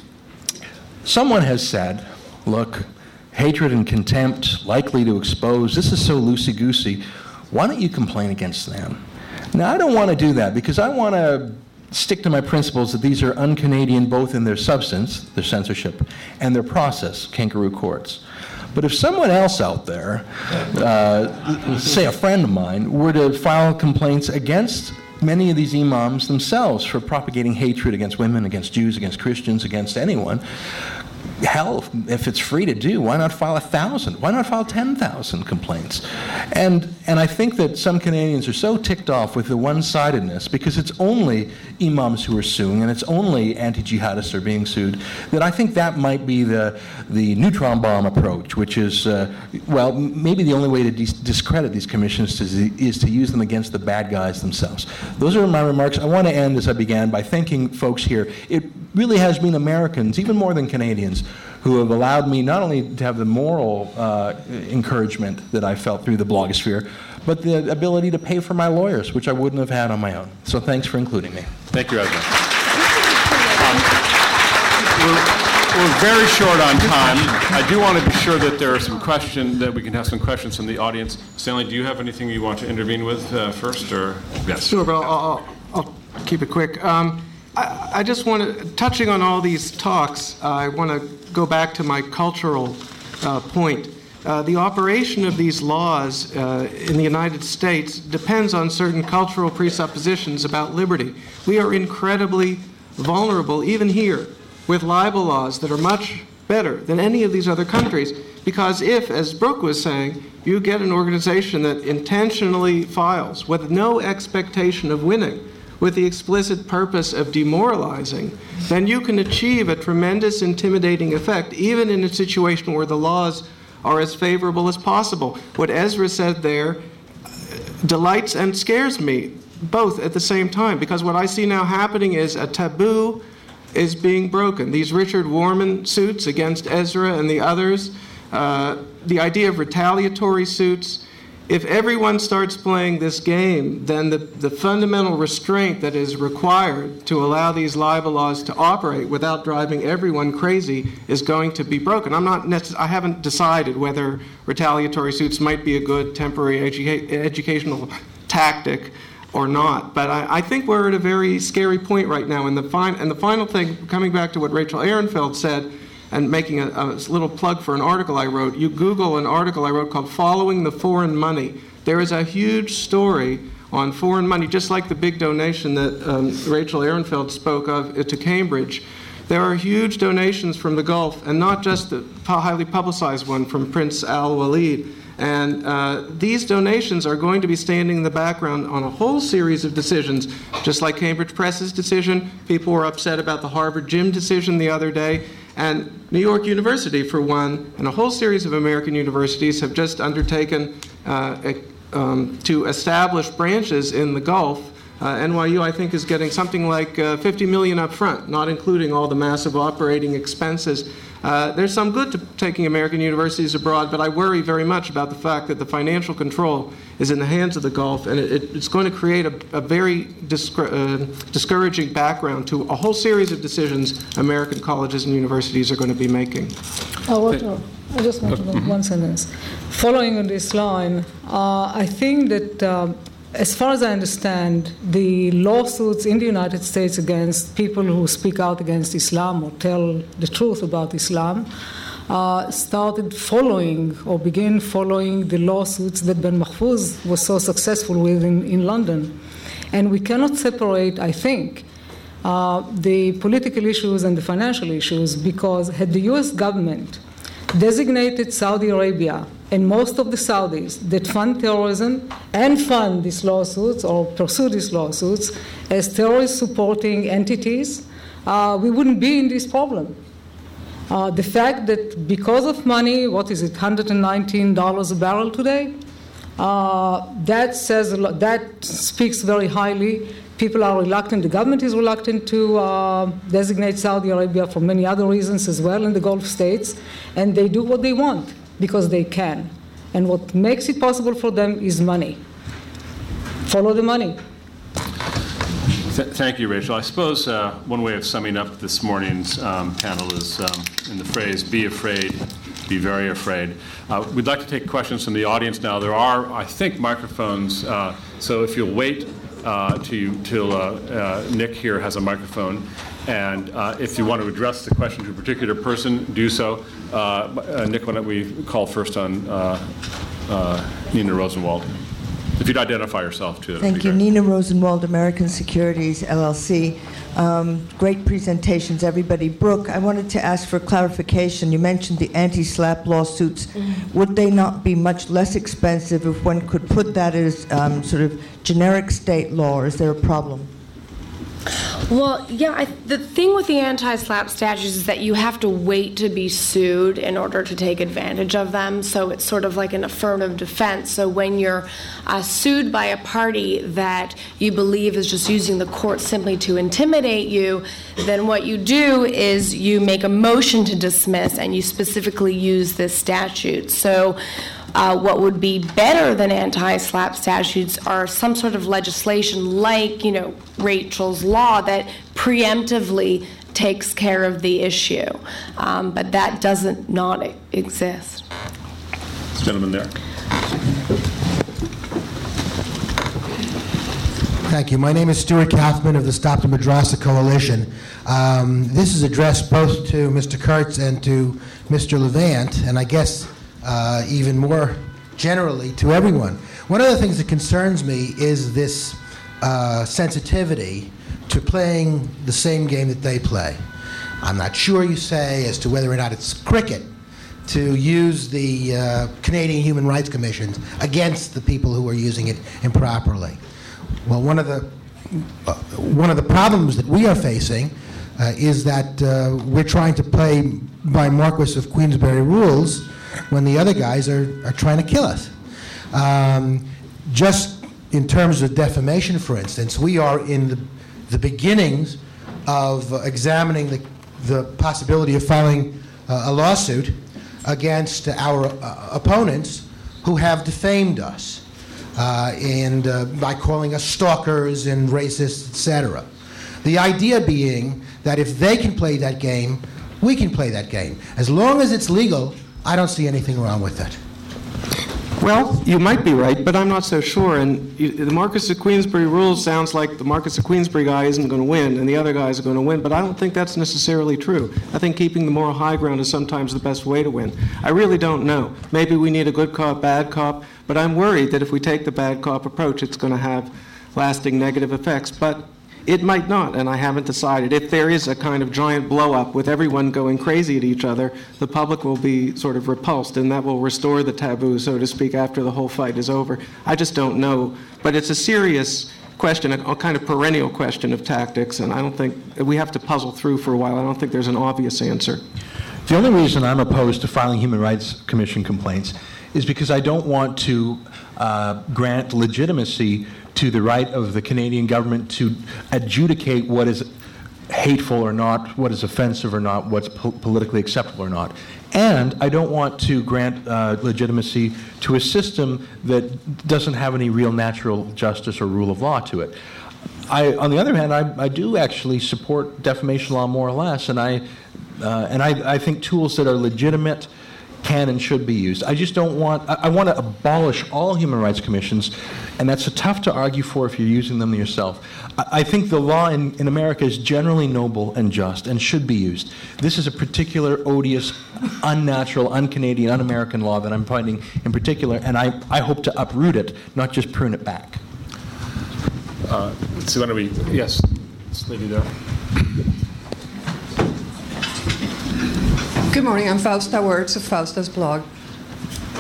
someone has said, look, hatred and contempt likely to expose, this is so loosey goosey. Why don't you complain against them? Now, I don't want to do that because I want to stick to my principles that these are un Canadian both in their substance, their censorship, and their process, kangaroo courts. But if someone else out there, uh, say a friend of mine, were to file complaints against many of these imams themselves for propagating hatred against women, against Jews, against Christians, against anyone, hell, if it's free to do, why not file a thousand? Why not file 10,000 complaints? And, and I think that some Canadians are so ticked off with the one sidedness because it's only imams who are suing and it's only anti jihadists are being sued that I think that might be the, the neutron bomb approach, which is, uh, well, maybe the only way to dis- discredit these commissions is, is to use them against the bad guys themselves. Those are my remarks. I want to end as I began by thanking folks here. It really has been Americans, even more than Canadians, who have allowed me not only to have the moral uh, encouragement that I felt through the blogosphere, but the ability to pay for my lawyers, which I wouldn't have had on my own. So thanks for including me. Thank you, Ezra. Um, we're, we're very short on time. I do want to be sure that there are some questions, that we can have some questions from the audience. Stanley, do you have anything you want to intervene with uh, first, or? Yes. Sure, but I'll, I'll, I'll keep it quick. Um, I, I, just want to, touching on all these talks, uh, I want to go back to my cultural uh, point. Uh, the operation of these laws uh, in the United States depends on certain cultural presuppositions about liberty. We are incredibly vulnerable, even here, with libel laws that are much better than any of these other countries. Because if, as Brooke was saying, you get an organization that intentionally files with no expectation of winning, with the explicit purpose of demoralizing, then you can achieve a tremendous intimidating effect, even in a situation where the laws are as favorable as possible. What Ezra said there delights and scares me both at the same time because what I see now happening is a taboo is being broken. These Richard Warman suits against Ezra and the others, uh, the idea of retaliatory suits. If everyone starts playing this game, then the, the fundamental restraint that is required to allow these libel laws to operate without driving everyone crazy is going to be broken. I'm not necess- I haven't decided whether retaliatory suits might be a good temporary educa- educational tactic or not. But I, I, think we're at a very scary point right now. And the, fin- and the final thing, coming back to what Rachel Ehrenfeld said, and making a, a, little plug for an article I wrote, you Google an article I wrote called Following the Foreign Money. There is a huge story on foreign money, just like the big donation that um, Rachel Ehrenfeld spoke of to Cambridge. There are huge donations from the Gulf, and not just the highly publicized one from Prince Al Walid and uh, these donations are going to be standing in the background on a whole series of decisions, just like Cambridge Press's decision. People were upset about the Harvard gym decision the other day. And New York University, for one, and a whole series of American universities have just undertaken uh, um, to establish branches in the Gulf. Uh, NYU, I think, is getting something like uh, 50 million up front, not including all the massive operating expenses. Uh, there's some good to taking American universities abroad, but I worry very much about the fact that the financial control is in the hands of the Gulf, and it, it's going to create a, a very uh, discouraging background to a whole series of decisions American colleges and universities are going to be making. Oh, I just want to one sentence. Following on this line, uh, I think that um, as far as I understand, the lawsuits in the United States against people who speak out against Islam or tell the truth about Islam uh, started following or began following the lawsuits that Bin Mahfouz was so successful with in, in London. And we cannot separate, I think, uh, the political issues and the financial issues because had the US government designated Saudi Arabia and most of the Saudis that fund terrorism and fund these lawsuits or pursue these lawsuits as terrorist supporting entities, uh, we wouldn't be in this problem. Uh, the fact that because of money, what is it, $119 a barrel today? Uh, that says that speaks very highly. People are reluctant. The government is reluctant to uh, designate Saudi Arabia for many other reasons as well in the Gulf states, and they do what they want because they can. And what makes it possible for them is money. Follow the money. Th- thank you, Rachel. I suppose uh, one way of summing up this morning's um, panel is um, in the phrase be afraid, be very afraid. Uh, we'd like to take questions from the audience now. There are, I think, microphones, uh, so if you'll wait uh, to, till uh, uh, Nick here has a microphone. And uh, if you want to address the question to a particular person, do so. Uh, Nick, why don't we call first on Nina Rosenwald? If you'd identify yourself, too. Thank you. Nina Rosenwald, American Securities, LLC. Um, great presentations, everybody. Brooke, I wanted to ask for clarification. You mentioned the anti SLAPP lawsuits. Mm-hmm. Would they not be much less expensive if one could put that as um, sort of generic state law, or is there a problem? Well, yeah, I, the thing with the anti slap statutes is that you have to wait to be sued in order to take advantage of them. So it's sort of like an affirmative defense. So when you're uh, sued by a party that you believe is just using the court simply to intimidate you, then what you do is you make a motion to dismiss and you specifically use this statute. So uh, what would be better than anti-slap statutes are some sort of legislation like, you know, Rachel's law that preemptively takes care of the issue. Um, but that doesn't not exist. This gentleman there. Thank you. My name is Stuart Kaufman of the Stop the Madrasa Coalition. Um, this is addressed both to Mr. Kurtz and to Mr. Levant, and I guess uh, even more generally to everyone. One of the things that concerns me is this uh, sensitivity to playing the same game that they play. I'm not sure, you say, as to whether or not it's cricket to use the uh, Canadian Human Rights Commission against the people who are using it improperly. Well, one of the uh, one of the problems that we are facing uh, is that uh, we're trying to play by Marquis of Queensberry rules when the other guys are, are trying to kill us. Um, just in terms of defamation, for instance, we are in the, the beginnings of uh, examining the, the possibility of filing uh, a lawsuit against our uh, opponents who have defamed us uh, and uh, by calling us stalkers and racists, etc. The idea being that if they can play that game, we can play that game. As long as it's legal, I don't see anything wrong with it. Well, you might be right, but I'm not so sure. And you, the Marquess of Queensberry rules sounds like the Marquess of Queensberry guy isn't going to win and the other guys are going to win, but I don't think that's necessarily true. I think keeping the moral high ground is sometimes the best way to win. I really don't know. Maybe we need a good cop, bad cop, but I'm worried that if we take the bad cop approach, it's going to have lasting negative effects. But it might not, and I haven't decided. If there is a kind of giant blow up with everyone going crazy at each other, the public will be sort of repulsed, and that will restore the taboo, so to speak, after the whole fight is over. I just don't know. But it's a serious question, a, a kind of perennial question of tactics, and I don't think we have to puzzle through for a while. I don't think there's an obvious answer. The only reason I'm opposed to filing Human Rights Commission complaints is because I don't want to uh, grant legitimacy to the right of the Canadian government to adjudicate what is hateful or not, what is offensive or not, what's po- politically acceptable or not. And I don't want to grant uh, legitimacy to a system that doesn't have any real natural justice or rule of law to it. I, on the other hand, I, I do actually support defamation law more or less, and I, uh, and I, I think tools that are legitimate can and should be used. I just don't want, I, I want to abolish all human rights commissions, and that's tough to argue for if you're using them yourself. I, I think the law in, in America is generally noble and just and should be used. This is a particular odious, unnatural, un Canadian, un American law that I'm finding in particular, and I, I hope to uproot it, not just prune it back. Uh, see, why don't we, yes, this lady there. Good morning. I'm Fausta Wertz of Fausta's blog.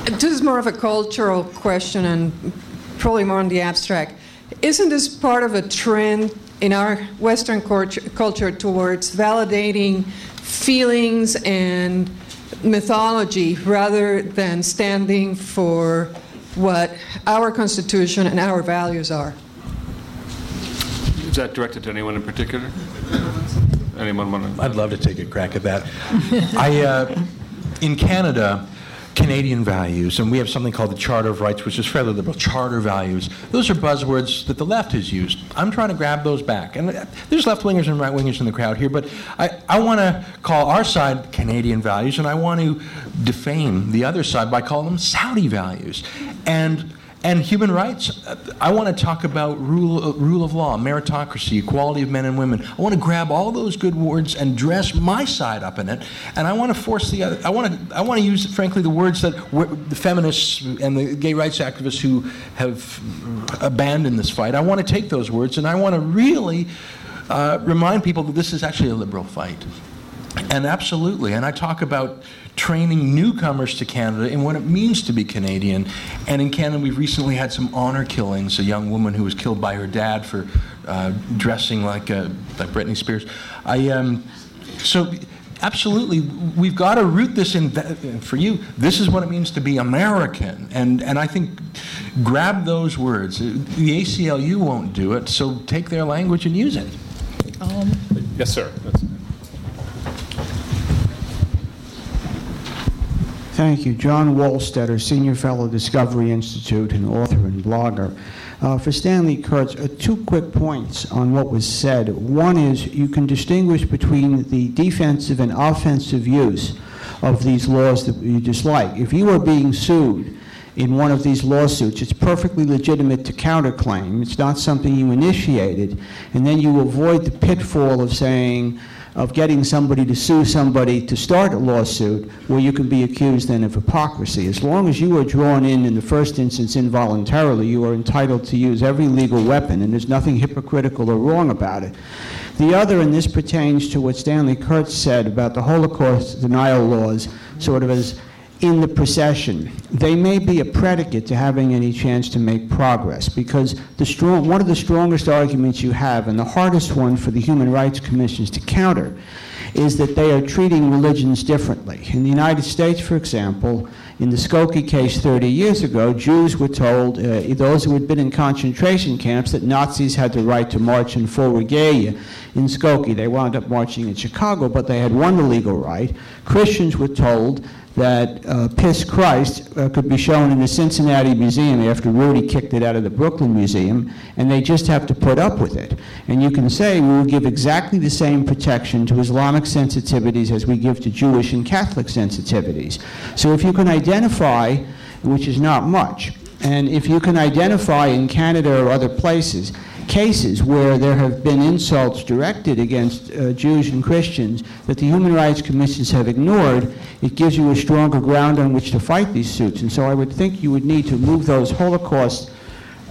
This is more of a cultural question and probably more on the abstract. Isn't this part of a trend in our Western culture towards validating feelings and mythology rather than standing for what our Constitution and our values are? Is that directed to anyone in particular? Anyone want to? I'd love to take a crack at that. I, uh, in Canada, Canadian values, and we have something called the Charter of Rights, which is fairly liberal. Charter values. Those are buzzwords that the left has used. I'm trying to grab those back. And there's left wingers and right wingers in the crowd here, but I, I want to call our side Canadian values, and I want to defame the other side by calling them Saudi values. And and human rights, I want to talk about rule, uh, rule of law, meritocracy, equality of men and women. I want to grab all those good words and dress my side up in it. And I want to force the other, I want to, I want to use, frankly, the words that the feminists and the gay rights activists who have abandoned this fight, I want to take those words and I want to really uh, remind people that this is actually a liberal fight. And absolutely, and I talk about training newcomers to Canada in what it means to be Canadian. And in Canada, we've recently had some honor killings. A young woman who was killed by her dad for uh, dressing like, uh, like Britney Spears. I, um, so, absolutely, we've got to root this in. For you, this is what it means to be American. And, and I think grab those words. The ACLU won't do it, so take their language and use it. Um, yes, sir. That's Thank you. John Wohlstetter, Senior Fellow, Discovery Institute, and author and blogger. Uh, for Stanley Kurtz, uh, two quick points on what was said. One is you can distinguish between the defensive and offensive use of these laws that you dislike. If you are being sued in one of these lawsuits, it's perfectly legitimate to counterclaim. It's not something you initiated. And then you avoid the pitfall of saying, of getting somebody to sue somebody to start a lawsuit where you can be accused then of hypocrisy. As long as you are drawn in in the first instance involuntarily, you are entitled to use every legal weapon, and there's nothing hypocritical or wrong about it. The other, and this pertains to what Stanley Kurtz said about the Holocaust denial laws, sort of as in the procession. They may be a predicate to having any chance to make progress because strong, one of the strongest arguments you have, and the hardest one for the Human Rights Commissions to counter, is that they are treating religions differently. In the United States, for example, in the Skokie case 30 years ago, Jews were told, uh, those who had been in concentration camps, that Nazis had the right to march in full regalia in Skokie. They wound up marching in Chicago, but they had won the legal right. Christians were told that uh, Piss Christ uh, could be shown in the Cincinnati Museum after Rudy kicked it out of the Brooklyn Museum, and they just have to put up with it. And you can say we will give exactly the same protection to Islamic sensitivities as we give to Jewish and Catholic sensitivities. So if you can identify, which is not much, and if you can identify in Canada or other places cases where there have been insults directed against uh, Jews and Christians that the Human Rights Commissions have ignored, it gives you a stronger ground on which to fight these suits. And so I would think you would need to move those Holocaust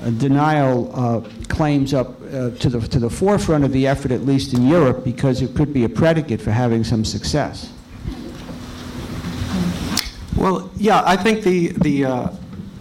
uh, denial uh, claims up uh, to, the, to the forefront of the effort, at least in Europe, because it could be a predicate for having some success. Well, yeah, I think the, the uh,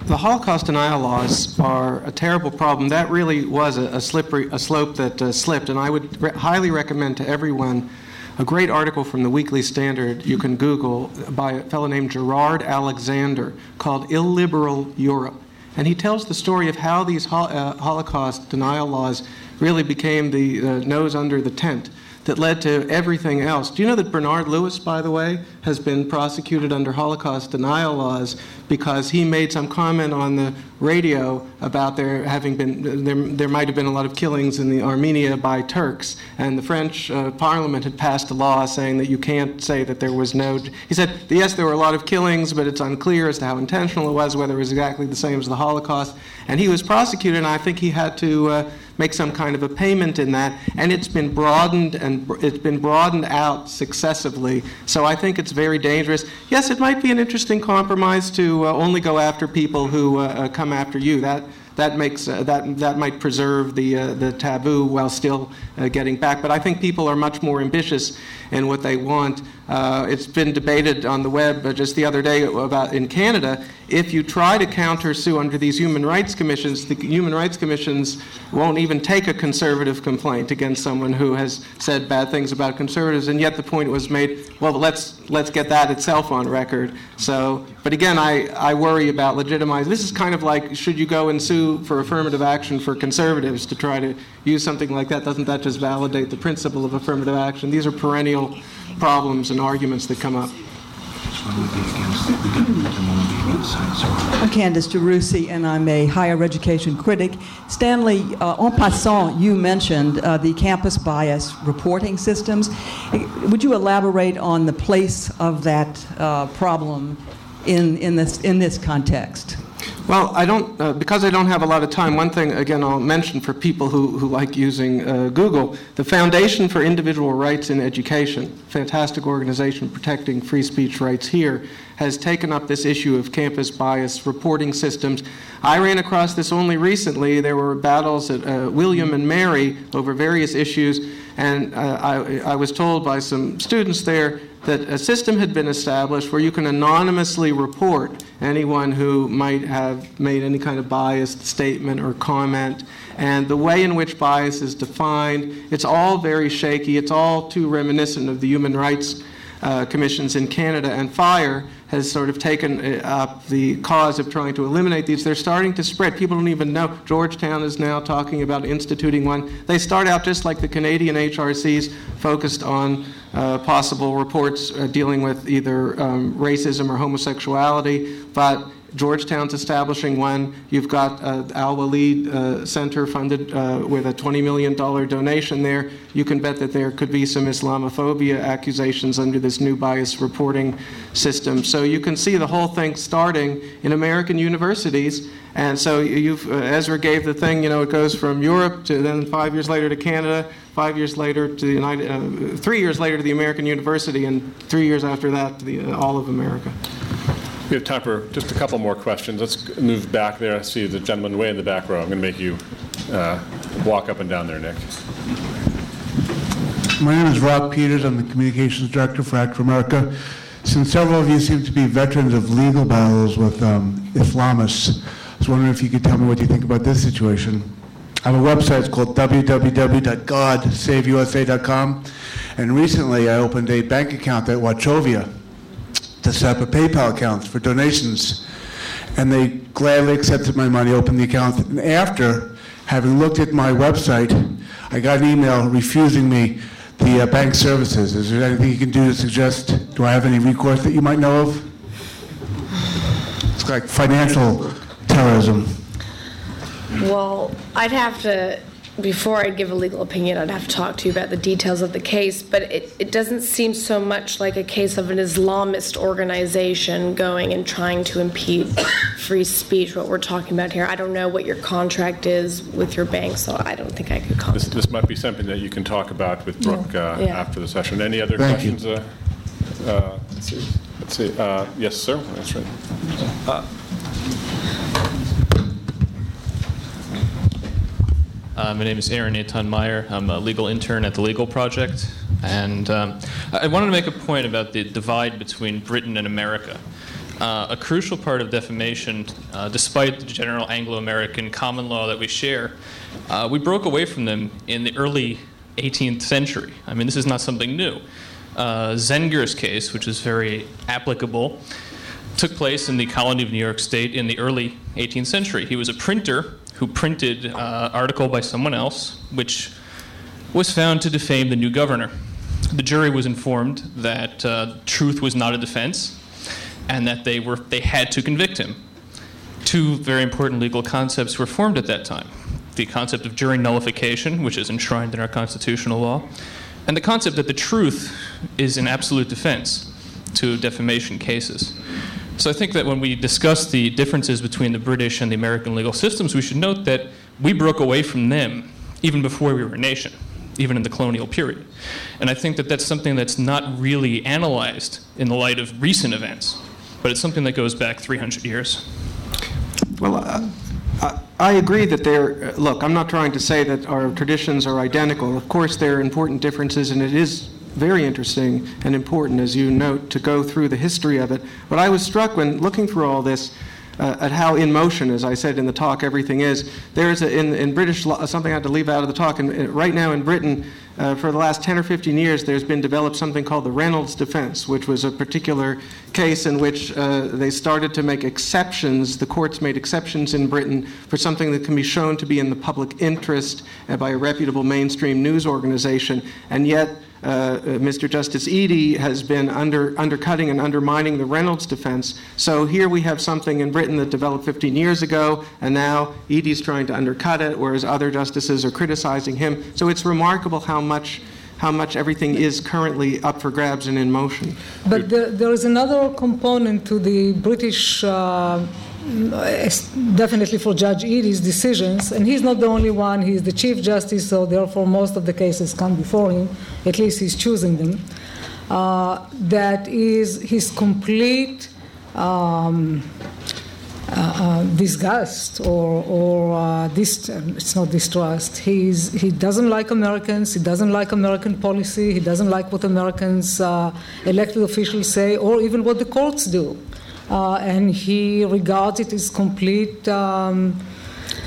the Holocaust denial laws are a terrible problem. That really was a, a slippery, a slope that uh, slipped, and I would re- highly recommend to everyone a great article from the Weekly Standard you can Google by a fellow named Gerard Alexander called "Illiberal Europe," and he tells the story of how these ho- uh, Holocaust denial laws really became the uh, nose under the tent that led to everything else. Do you know that Bernard Lewis, by the way, has been prosecuted under Holocaust denial laws because he made some comment on the radio about there having been there, there might have been a lot of killings in the Armenia by Turks, and the French uh, Parliament had passed a law saying that you can't say that there was no. He said yes, there were a lot of killings, but it's unclear as to how intentional it was, whether it was exactly the same as the Holocaust. And he was prosecuted, and I think he had to. Uh, make some kind of a payment in that, and it's been broadened and it's been broadened out successively. So I think it's very dangerous. Yes, it might be an interesting compromise to uh, only go after people who uh, uh come after you. That that makes uh, that that might preserve the uh, the taboo while still uh, getting back. But I think people are much more ambitious in what they want. Uh, it's been debated on the web just the other day about in Canada. If you try to counter sue under these human rights commissions, the human rights commissions won't even take a conservative complaint against someone who has said bad things about conservatives. And yet the point was made, well, let's let's get that itself on record. So, but again, I, I worry about legitimizing. This is kind of like should you go and sue for affirmative action for conservatives to try to use something like that? Doesn't that just validate the principle of affirmative action? These are perennial problems and arguments that come up. I'm Candace de Russy, and I'm a higher education critic. Stanley, uh, en passant, you mentioned uh, the campus bias reporting systems. Would you elaborate on the place of that uh, problem in, in, this, in this context? Well, I don't, uh, because I don't have a lot of time, one thing, again, I'll mention for people who, who like using uh, Google the Foundation for Individual Rights in Education, fantastic organization protecting free speech rights here, has taken up this issue of campus bias reporting systems. I ran across this only recently. There were battles at uh, William and Mary over various issues, and uh, I, I was told by some students there that a system had been established where you can anonymously report anyone who might have made any kind of biased statement or comment. And the way in which bias is defined, it's all very shaky. It's all too reminiscent of the human rights uh, commissions in Canada and FIRE has sort of taken uh, up the cause of trying to eliminate these. They're starting to spread. People don't even know. Georgetown is now talking about instituting one. They start out just like the Canadian HRCs, focused on uh, possible reports uh, dealing with either um, racism or homosexuality, but Georgetown's establishing one. You've got uh, Alwaleed uh, Center funded uh, with a $20 million donation there. You can bet that there could be some Islamophobia accusations under this new bias reporting system. So you can see the whole thing starting in American universities. And so you've, uh, Ezra gave the thing, you know, it goes from Europe to then five years later to Canada, five years later to the United, uh, three years later to the American University, and three years after that to the, uh, all of America. We have time for just a couple more questions. Let's move back there. I see the gentleman way in the back row. I'm going to make you uh, walk up and down there, Nick. My name is Rob Peters. I'm the Communications Director for Act for America. Since several of you seem to be veterans of legal battles with um, Islamists, I was wondering if you could tell me what you think about this situation. I have a website, it's called www.godsaveusa.com, and recently I opened a bank account at Wachovia to set up a PayPal account for donations, and they gladly accepted my money, opened the account, and after having looked at my website, I got an email refusing me the uh, bank services. Is there anything you can do to suggest? Do I have any recourse that you might know of? It's like financial terrorism. Well, I'd have to, before I give a legal opinion, I'd have to talk to you about the details of the case, but it, it doesn't seem so much like a case of an Islamist organization going and trying to impede [COUGHS] free speech, what we're talking about here. I don't know what your contract is with your bank, so I don't think I could This, comment. this might be something that you can talk about with Brooke uh, Yeah. after the session. Any other Thank you. questions? uh, uh, Let's see. Let's see. Uh, Yes, sir? That's right. Uh, my name is Aaron Aton Meyer. I'm a legal intern at the Legal Project. And um, I I wanted to make a point about the divide between Britain and America. Uh, a crucial part of defamation, uh, despite the general Anglo American common law that we share, uh, we broke away from them in the early 18th century. I mean, this is not something new. Uh, Zenger's case, which is very applicable, took place in the colony of New York State in the early 18th century. He was a printer who printed an uh, article by someone else, which was found to defame the new governor. The jury was informed that uh, truth was not a defense, and that they were they had to convict him. Two very important legal concepts were formed at that time: the concept of jury nullification, which is enshrined in our constitutional law, and the concept that the truth is an absolute defense to defamation cases. So I think that when we discuss the differences between the British and the American legal systems, we should note that we broke away from them even before we were a nation, even in the colonial period. And I think that that's something that's not really analyzed in the light of recent events, but it's something that goes back 300 years. Well, uh, I- I agree that there, look, I'm not trying to say that our traditions are identical. Of course, there are important differences, and it is very interesting and important, as you note, to go through the history of it. But I was struck when looking through all this uh, at how in motion, as I said in the talk, everything is. There is a, in, in British law, something I had to leave out of the talk, and uh, right now in Britain, uh, for the last 10 or 15 years, there's been developed something called the Reynolds defense, which was a particular case in which uh, they started to make exceptions. The courts made exceptions in Britain for something that can be shown to be in the public interest uh, by a reputable mainstream news organization, and yet uh, uh, Mr. Justice Eady has been under, undercutting and undermining the Reynolds defense. So here we have something in Britain that developed 15 years ago, and now Eady's trying to undercut it, whereas other justices are criticizing him. So it's remarkable how much, how much everything is currently up for grabs and in motion. But there, there is another component to the British, uh, definitely for Judge Eady's decisions, and he's not the only one. He's the Chief Justice, so therefore most of the cases come before him. At least he's choosing them. Uh, that is his complete um, uh, uh, disgust or, or uh, dist- it's not distrust. He's, he doesn't like Americans. He doesn't like American policy. He doesn't like what Americans uh, elected officials say or even what the courts do. Uh, and he regards it as complete, um,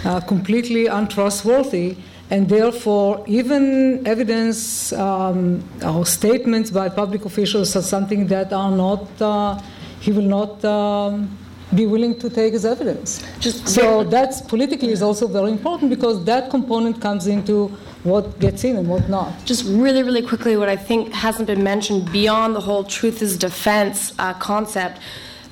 uh, completely untrustworthy. And therefore, even evidence um, or statements by public officials are something that are not, uh, he will not um, be willing to take as evidence. Just so that's politically is also very important because that component comes into what gets in and what not. Just really, really quickly, what I think hasn't been mentioned beyond the whole truth is defense uh, concept.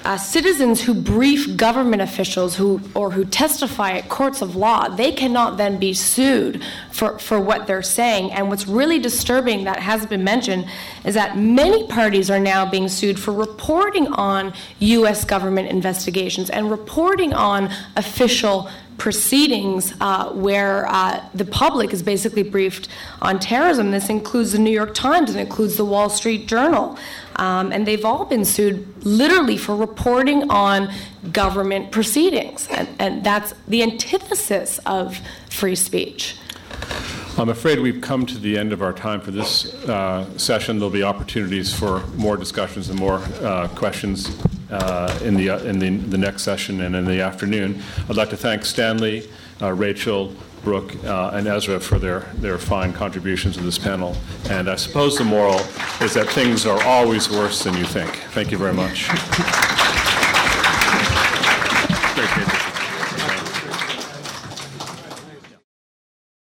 Uh, citizens who brief government officials who or who testify at courts of law, they cannot then be sued for, for what they're saying. And what's really disturbing that hasn't been mentioned is that many parties are now being sued for reporting on U.S. government investigations and reporting on official proceedings uh, where uh, the public is basically briefed on terrorism. This includes the New York Times, and includes the Wall Street Journal. Um, and they've all been sued literally for reporting on government proceedings. And, and that's the antithesis of free speech. I'm afraid we've come to the end of our time for this uh, session. There'll be opportunities for more discussions and more uh, questions uh, in the, in the the next session and in the afternoon. I'd like to thank Stanley, uh, Rachel, Brooke, uh, and Ezra for their, their fine contributions to this panel. And I suppose the moral is that things are always worse than you think. Thank you very much.